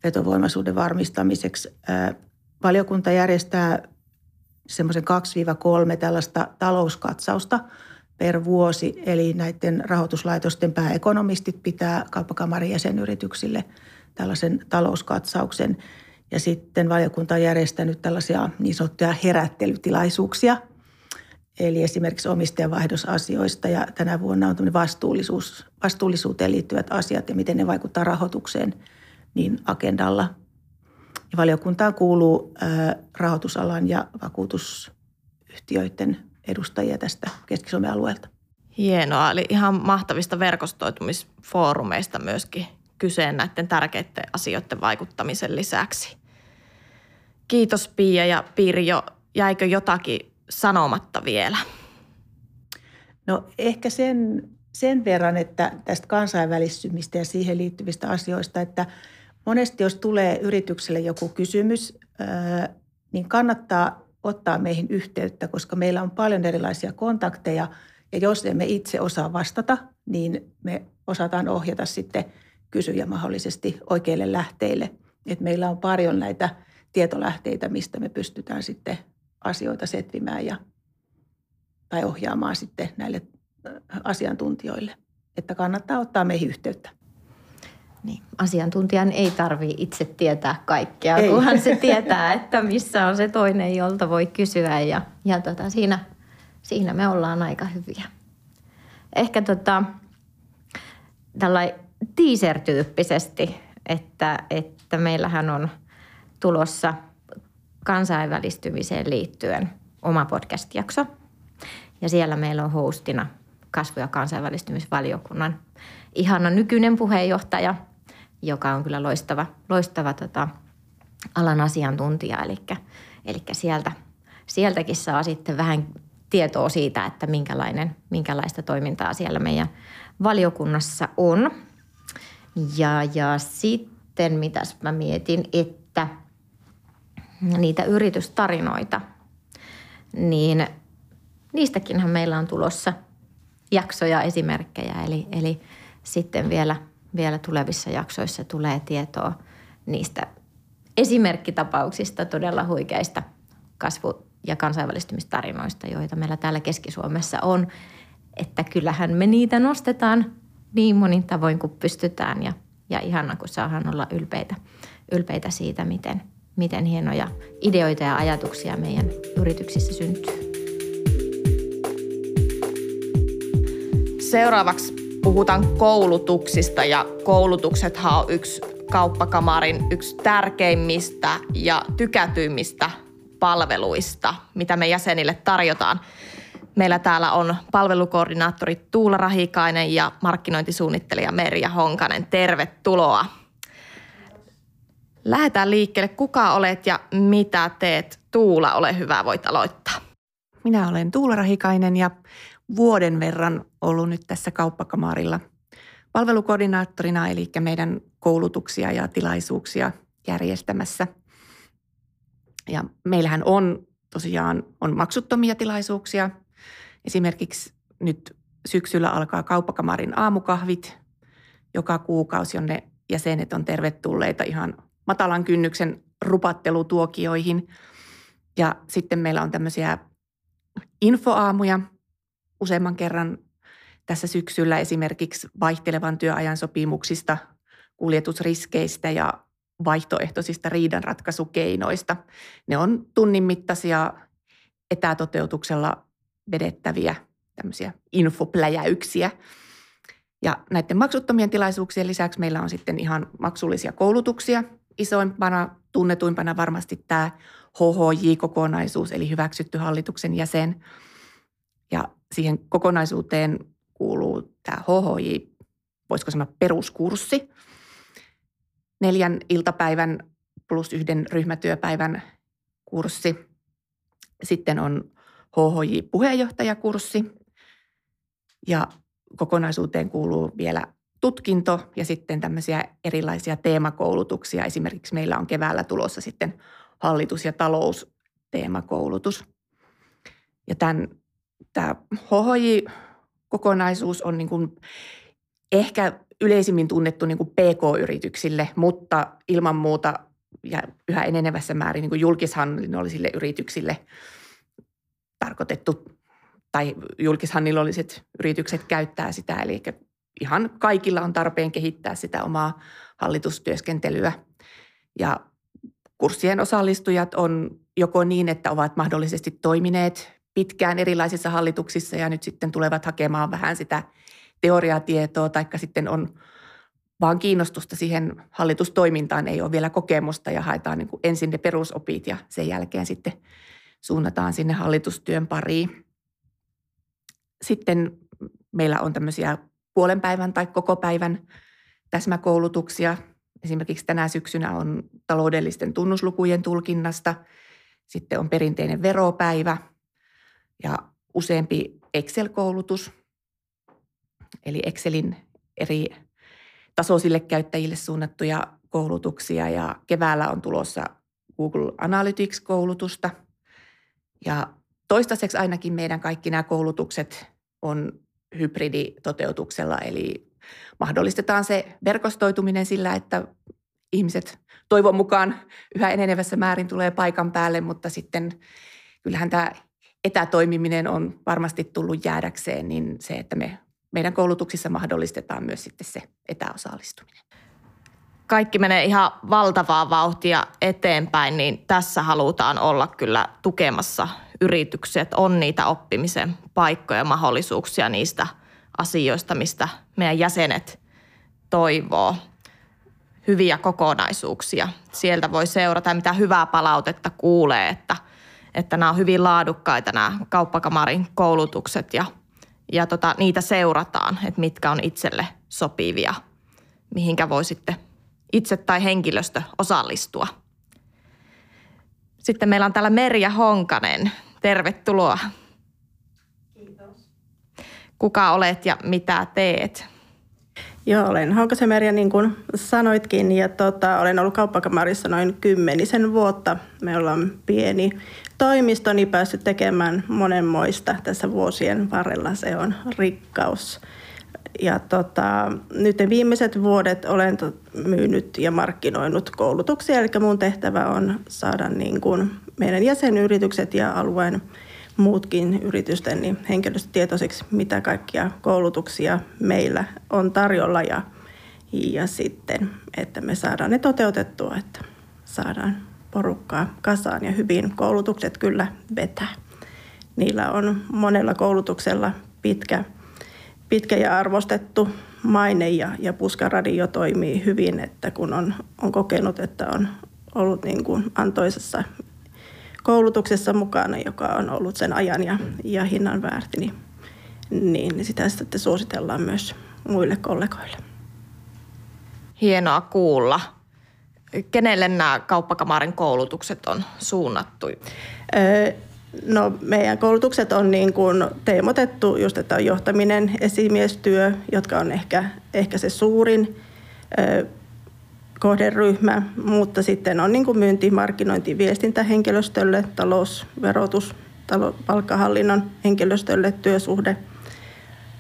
vetovoimaisuuden varmistamiseksi. Ää, valiokunta järjestää semmoisen 2-3 tällaista talouskatsausta – per vuosi. Eli näiden rahoituslaitosten pääekonomistit pitää kauppakamarin jäsenyrityksille tällaisen talouskatsauksen. Ja sitten valiokunta on järjestänyt tällaisia niin sanottuja herättelytilaisuuksia, eli esimerkiksi omistajavaihdosasioista ja tänä vuonna on vastuullisuus, vastuullisuuteen liittyvät asiat ja miten ne vaikuttaa rahoitukseen niin agendalla. Ja valiokuntaan kuuluu rahoitusalan ja vakuutusyhtiöiden edustajia tästä Keski-Suomen alueelta. Hienoa, eli ihan mahtavista verkostoitumisfoorumeista myöskin kyse näiden tärkeiden asioiden vaikuttamisen lisäksi. Kiitos Pia ja Pirjo. Jäikö jotakin sanomatta vielä? No ehkä sen, sen verran, että tästä kansainvälistymistä ja siihen liittyvistä asioista, että monesti jos tulee yritykselle joku kysymys, niin kannattaa ottaa meihin yhteyttä, koska meillä on paljon erilaisia kontakteja ja jos emme itse osaa vastata, niin me osataan ohjata sitten kysyjä mahdollisesti oikeille lähteille. Et meillä on paljon näitä tietolähteitä, mistä me pystytään sitten asioita setvimään ja, tai ohjaamaan sitten näille asiantuntijoille. Että kannattaa ottaa meihin yhteyttä. Niin, asiantuntijan ei tarvi itse tietää kaikkea, ei. kunhan se tietää, että missä on se toinen, jolta voi kysyä ja, ja tota, siinä, siinä me ollaan aika hyviä. Ehkä tota, tällainen teaser-tyyppisesti, että, että meillähän on tulossa kansainvälistymiseen liittyen oma podcast-jakso. Ja siellä meillä on hostina kasvu- ja kansainvälistymisvaliokunnan ihana nykyinen puheenjohtaja – joka on kyllä loistava, loistava tota, alan asiantuntija. Eli, eli sieltä, sieltäkin saa sitten vähän tietoa siitä, että minkälainen, minkälaista toimintaa siellä meidän valiokunnassa on. Ja, ja sitten mitäs mä mietin, että niitä yritystarinoita, niin niistäkinhän meillä on tulossa jaksoja, esimerkkejä. Eli, eli sitten vielä – vielä tulevissa jaksoissa tulee tietoa niistä esimerkkitapauksista todella huikeista kasvu- ja kansainvälistymistarinoista, joita meillä täällä Keski-Suomessa on. Että kyllähän me niitä nostetaan niin monin tavoin kuin pystytään ja, ja ihana, kun saadaan olla ylpeitä, ylpeitä siitä, miten, miten hienoja ideoita ja ajatuksia meidän yrityksissä syntyy. Seuraavaksi puhutaan koulutuksista ja koulutuksethan on yksi kauppakamarin yksi tärkeimmistä ja tykätyimmistä palveluista, mitä me jäsenille tarjotaan. Meillä täällä on palvelukoordinaattori Tuula Rahikainen ja markkinointisuunnittelija Merja Honkanen. Tervetuloa. Lähdetään liikkeelle. Kuka olet ja mitä teet? Tuula, ole hyvä, voit aloittaa. Minä olen Tuula Rahikainen ja vuoden verran ollut nyt tässä kauppakamarilla palvelukoordinaattorina, eli meidän koulutuksia ja tilaisuuksia järjestämässä. Ja meillähän on tosiaan on maksuttomia tilaisuuksia. Esimerkiksi nyt syksyllä alkaa kauppakamarin aamukahvit joka kuukausi, jonne jäsenet on tervetulleita ihan matalan kynnyksen rupattelutuokioihin. Ja sitten meillä on tämmöisiä infoaamuja useamman kerran tässä syksyllä esimerkiksi vaihtelevan työajan sopimuksista, kuljetusriskeistä ja vaihtoehtoisista riidanratkaisukeinoista. Ne on tunnin mittaisia etätoteutuksella vedettäviä tämmöisiä infopläjäyksiä. Ja näiden maksuttomien tilaisuuksien lisäksi meillä on sitten ihan maksullisia koulutuksia. Isoimpana, tunnetuimpana varmasti tämä HHJ-kokonaisuus, eli hyväksytty hallituksen jäsen. Ja siihen kokonaisuuteen kuuluu tämä HHJ, voisiko sanoa peruskurssi, neljän iltapäivän plus yhden ryhmätyöpäivän kurssi. Sitten on HHJ-puheenjohtajakurssi ja kokonaisuuteen kuuluu vielä tutkinto ja sitten tämmöisiä erilaisia teemakoulutuksia. Esimerkiksi meillä on keväällä tulossa sitten hallitus- ja talousteemakoulutus. Ja tämän, tämä HHJ-kokonaisuus on niin kuin ehkä yleisimmin tunnettu niin kuin PK-yrityksille, mutta ilman muuta ja yhä enenevässä määrin niin kuin julkishallinnollisille yrityksille tarkoitettu tai julkishallinnolliset yritykset käyttää sitä. Eli ihan kaikilla on tarpeen kehittää sitä omaa hallitustyöskentelyä. Ja kurssien osallistujat on joko niin, että ovat mahdollisesti toimineet pitkään erilaisissa hallituksissa ja nyt sitten tulevat hakemaan vähän sitä teoriatietoa, taikka sitten on vaan kiinnostusta siihen hallitustoimintaan, ei ole vielä kokemusta ja haetaan niin kuin ensin ne perusopit ja sen jälkeen sitten suunnataan sinne hallitustyön pariin. Sitten meillä on tämmöisiä puolen päivän tai koko päivän täsmäkoulutuksia. Esimerkiksi tänä syksynä on taloudellisten tunnuslukujen tulkinnasta. Sitten on perinteinen veropäivä ja useampi Excel-koulutus, eli Excelin eri tasoisille käyttäjille suunnattuja koulutuksia ja keväällä on tulossa Google Analytics-koulutusta. Ja toistaiseksi ainakin meidän kaikki nämä koulutukset on hybriditoteutuksella, eli mahdollistetaan se verkostoituminen sillä, että ihmiset toivon mukaan yhä enenevässä määrin tulee paikan päälle, mutta sitten kyllähän tämä etätoimiminen on varmasti tullut jäädäkseen, niin se, että me meidän koulutuksissa mahdollistetaan myös sitten se etäosallistuminen. Kaikki menee ihan valtavaa vauhtia eteenpäin, niin tässä halutaan olla kyllä tukemassa yrityksiä, että on niitä oppimisen paikkoja ja mahdollisuuksia niistä asioista, mistä meidän jäsenet toivoo hyviä kokonaisuuksia. Sieltä voi seurata, mitä hyvää palautetta kuulee, että, että nämä on hyvin laadukkaita nämä kauppakamarin koulutukset ja ja tota, niitä seurataan, että mitkä on itselle sopivia, mihinkä voi sitten itse tai henkilöstö osallistua. Sitten meillä on täällä Merja Honkanen. Tervetuloa. Kiitos. Kuka olet ja mitä teet? Joo, olen Honkasen Merja, niin kuin sanoitkin, ja tota, olen ollut kauppakamarissa noin kymmenisen vuotta. Me ollaan pieni toimisto, niin päässyt tekemään monenmoista tässä vuosien varrella. Se on rikkaus. Ja tota, nyt viimeiset vuodet olen myynyt ja markkinoinut koulutuksia, eli mun tehtävä on saada niin kuin meidän jäsenyritykset ja alueen muutkin yritysten niin henkilöstötietoiseksi, mitä kaikkia koulutuksia meillä on tarjolla ja, ja sitten, että me saadaan ne toteutettua, että saadaan porukkaa kasaan ja hyvin koulutukset kyllä vetää. Niillä on monella koulutuksella pitkä, pitkä ja arvostettu maine ja, ja Puskaradio toimii hyvin, että kun on, on kokenut, että on ollut niin kuin antoisessa koulutuksessa mukana, joka on ollut sen ajan ja, ja hinnan väärti, niin, niin sitä sitten suositellaan myös muille kollegoille. Hienoa kuulla. Kenelle nämä kauppakamarin koulutukset on suunnattu? No meidän koulutukset on niin kuin teemotettu just, että on johtaminen, esimiestyö, jotka on ehkä, ehkä se suurin kohderyhmä, mutta sitten on niin kuin myynti, markkinointi, viestintä henkilöstölle, talous, verotus, talo, palkkahallinnon henkilöstölle, työsuhde,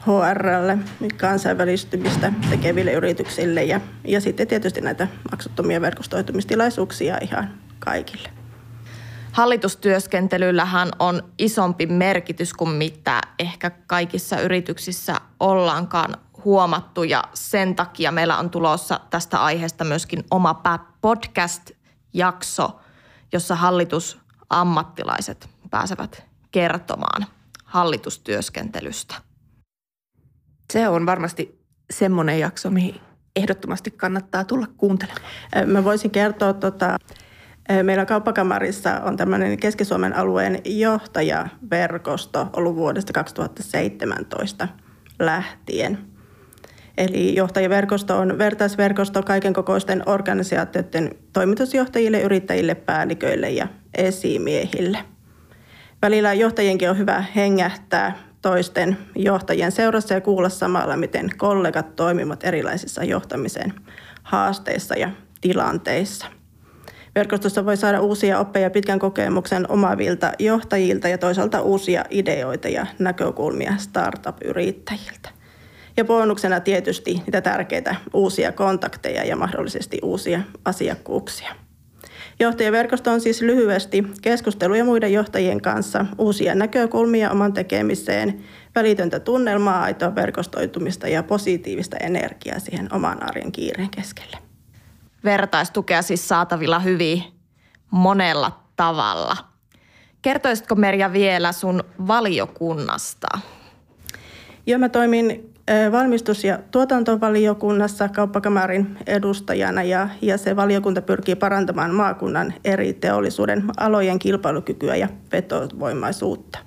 HRlle, kansainvälistymistä tekeville yrityksille ja, ja sitten tietysti näitä maksuttomia verkostoitumistilaisuuksia ihan kaikille. Hallitustyöskentelyllähän on isompi merkitys kuin mitä ehkä kaikissa yrityksissä ollaankaan huomattu ja sen takia meillä on tulossa tästä aiheesta myöskin oma podcast-jakso, jossa hallitusammattilaiset pääsevät kertomaan hallitustyöskentelystä. Se on varmasti semmoinen jakso, mihin ehdottomasti kannattaa tulla kuuntelemaan. Mä voisin kertoa, tota, meillä kauppakamarissa on tämmöinen Keski-Suomen alueen johtajaverkosto ollut vuodesta 2017 lähtien – Eli johtajaverkosto on vertaisverkosto kaiken kokoisten organisaatioiden toimitusjohtajille, yrittäjille, päälliköille ja esimiehille. Välillä johtajienkin on hyvä hengähtää toisten johtajien seurassa ja kuulla samalla, miten kollegat toimivat erilaisissa johtamisen haasteissa ja tilanteissa. Verkostossa voi saada uusia oppeja pitkän kokemuksen omavilta johtajilta ja toisaalta uusia ideoita ja näkökulmia startup-yrittäjiltä. Ja bonuksena tietysti niitä tärkeitä uusia kontakteja ja mahdollisesti uusia asiakkuuksia. Johtajaverkosto on siis lyhyesti keskusteluja muiden johtajien kanssa, uusia näkökulmia oman tekemiseen, välitöntä tunnelmaa, aitoa verkostoitumista ja positiivista energiaa siihen oman arjen kiireen keskelle. Vertaistukea siis saatavilla hyvin monella tavalla. Kertoisitko Merja vielä sun valiokunnasta? Joo, mä toimin valmistus- ja tuotantovaliokunnassa kauppakamarin edustajana ja, ja se valiokunta pyrkii parantamaan maakunnan eri teollisuuden alojen kilpailukykyä ja vetovoimaisuutta.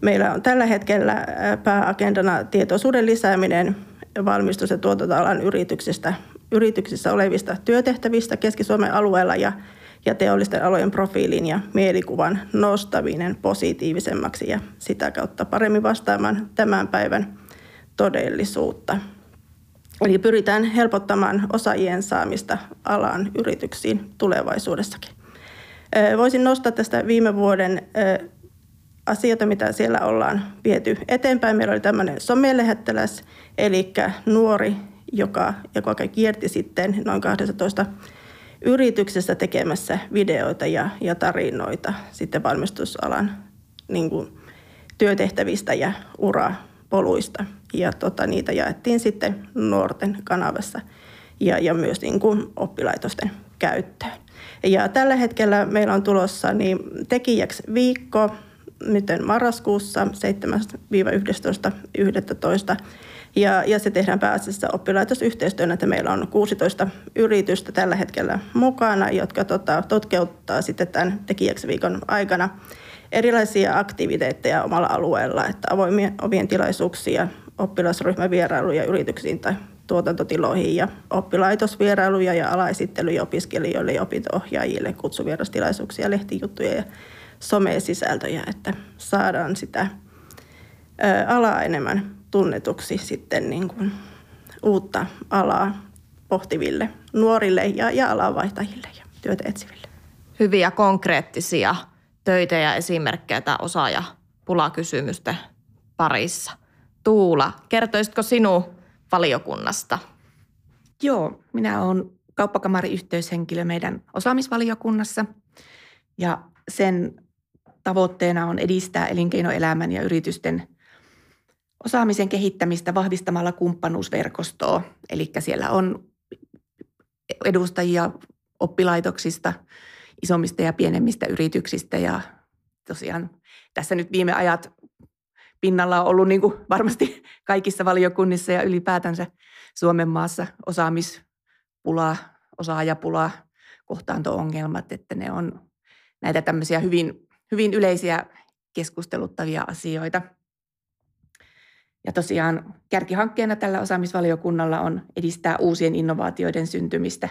Meillä on tällä hetkellä pääagendana tietoisuuden lisääminen valmistus- ja tuotantoalan yrityksistä, yrityksissä olevista työtehtävistä Keski-Suomen alueella ja, ja teollisten alojen profiilin ja mielikuvan nostaminen positiivisemmaksi ja sitä kautta paremmin vastaamaan tämän päivän todellisuutta. Eli pyritään helpottamaan osaajien saamista alan yrityksiin tulevaisuudessakin. Voisin nostaa tästä viime vuoden asioita, mitä siellä ollaan viety eteenpäin. Meillä oli tämmöinen somelähettiläs, eli nuori, joka, joka kierti sitten noin 12 yrityksessä tekemässä videoita ja, ja tarinoita sitten valmistusalan niin kuin, työtehtävistä ja urapoluista – ja tota, niitä jaettiin sitten nuorten kanavassa ja, ja myös niin kuin oppilaitosten käyttöön. Ja tällä hetkellä meillä on tulossa niin tekijäksi viikko, nyt marraskuussa 7-11.11. Ja, ja se tehdään pääasiassa oppilaitosyhteistyönä, että meillä on 16 yritystä tällä hetkellä mukana, jotka tota, totkeuttaa sitten tämän tekijäksi viikon aikana erilaisia aktiviteetteja omalla alueella, että avoimien ovien tilaisuuksia oppilasryhmävierailuja yrityksiin tai tuotantotiloihin ja oppilaitosvierailuja ja alaesittelyjä opiskelijoille ja opinto-ohjaajille, kutsuvierastilaisuuksia, lehtijuttuja ja somesisältöjä, että saadaan sitä alaa enemmän tunnetuksi sitten niin kuin uutta alaa pohtiville nuorille ja, ja alanvaihtajille ja työtä etsiville. Hyviä konkreettisia töitä ja esimerkkejä osaaja pulakysymysten parissa. Tuula, kertoisitko sinun valiokunnasta? Joo, minä olen kauppakamari-yhteyshenkilö meidän osaamisvaliokunnassa ja sen tavoitteena on edistää elinkeinoelämän ja yritysten osaamisen kehittämistä vahvistamalla kumppanuusverkostoa. Eli siellä on edustajia oppilaitoksista, isommista ja pienemmistä yrityksistä ja tosiaan tässä nyt viime ajat pinnalla on ollut niin kuin varmasti kaikissa valiokunnissa ja ylipäätänsä Suomen maassa osaamispula, osaajapula, kohtaanto-ongelmat, että ne on näitä tämmöisiä hyvin, hyvin yleisiä keskusteluttavia asioita. Ja tosiaan kärkihankkeena tällä osaamisvaliokunnalla on edistää uusien innovaatioiden syntymistä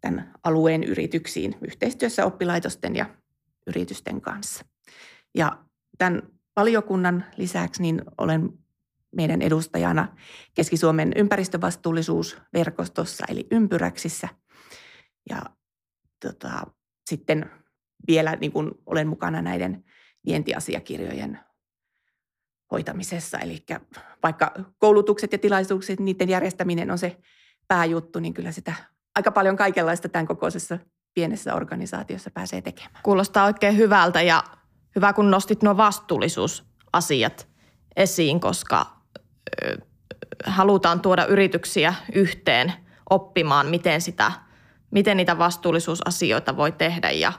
tämän alueen yrityksiin yhteistyössä oppilaitosten ja yritysten kanssa. Ja tämän valiokunnan lisäksi niin olen meidän edustajana Keski-Suomen ympäristövastuullisuusverkostossa eli Ympyräksissä. Ja tota, sitten vielä niin kuin olen mukana näiden vientiasiakirjojen hoitamisessa. Eli vaikka koulutukset ja tilaisuukset, niiden järjestäminen on se pääjuttu, niin kyllä sitä aika paljon kaikenlaista tämän kokoisessa pienessä organisaatiossa pääsee tekemään. Kuulostaa oikein hyvältä ja hyvä kun nostit nuo vastuullisuusasiat esiin, koska halutaan tuoda yrityksiä yhteen oppimaan, miten, sitä, miten niitä vastuullisuusasioita voi tehdä ja,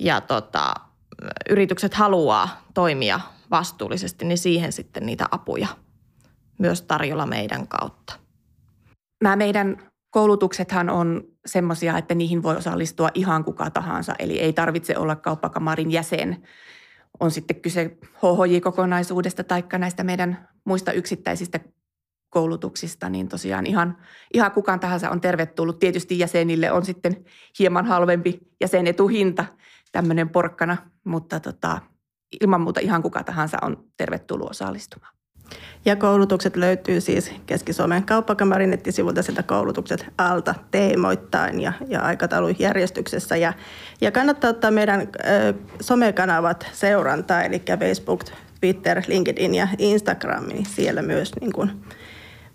ja tota, yritykset haluaa toimia vastuullisesti, niin siihen sitten niitä apuja myös tarjolla meidän kautta. Nämä meidän koulutuksethan on semmoisia, että niihin voi osallistua ihan kuka tahansa, eli ei tarvitse olla kauppakamarin jäsen. On sitten kyse HHJ-kokonaisuudesta tai näistä meidän muista yksittäisistä koulutuksista, niin tosiaan ihan, ihan kukaan tahansa on tervetullut. Tietysti jäsenille on sitten hieman halvempi jäsenetuhinta, tämmöinen porkkana, mutta tota, ilman muuta ihan kuka tahansa on tervetullut osallistumaan. Ja koulutukset löytyy siis Keski-Suomen kauppakamarin nettisivuilta sieltä koulutukset alta teemoittain ja, ja aikataulujärjestyksessä. Ja, ja kannattaa ottaa meidän ö, somekanavat seurantaa, eli Facebook, Twitter, LinkedIn ja Instagram, niin siellä myös niin kuin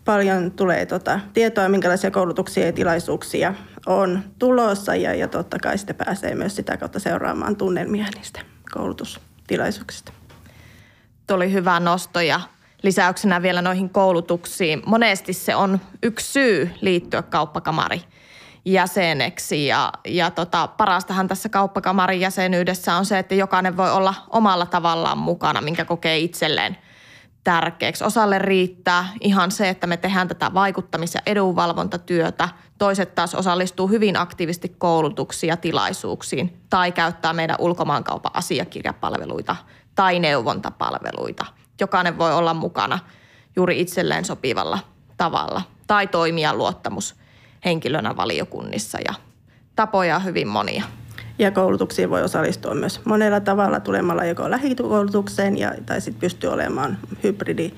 paljon tulee tota, tietoa, minkälaisia koulutuksia ja tilaisuuksia on tulossa ja, ja totta kai sitten pääsee myös sitä kautta seuraamaan tunnelmia niistä koulutustilaisuuksista. Tuo oli hyvä nosto ja lisäyksenä vielä noihin koulutuksiin. Monesti se on yksi syy liittyä kauppakamari jäseneksi ja, ja tota, parastahan tässä kauppakamarin jäsenyydessä on se, että jokainen voi olla omalla tavallaan mukana, minkä kokee itselleen tärkeäksi. Osalle riittää ihan se, että me tehdään tätä vaikuttamis- ja edunvalvontatyötä. Toiset taas osallistuu hyvin aktiivisesti koulutuksiin ja tilaisuuksiin tai käyttää meidän ulkomaankaupan asiakirjapalveluita tai neuvontapalveluita – jokainen voi olla mukana juuri itselleen sopivalla tavalla tai toimia luottamushenkilönä valiokunnissa ja tapoja on hyvin monia. Ja koulutuksiin voi osallistua myös monella tavalla tulemalla joko lähikoulutukseen ja, tai sitten pystyy olemaan hybridi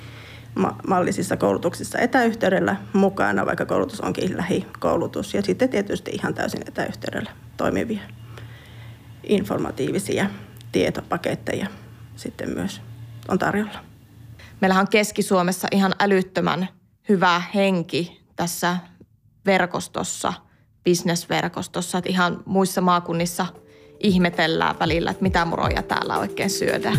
mallisissa koulutuksissa etäyhteydellä mukana, vaikka koulutus onkin lähikoulutus. Ja sitten tietysti ihan täysin etäyhteydellä toimivia informatiivisia tietopaketteja sitten myös on tarjolla. Meillähän on Keski-Suomessa ihan älyttömän hyvä henki tässä verkostossa, bisnesverkostossa, että ihan muissa maakunnissa ihmetellään välillä, että mitä muroja täällä oikein syödään.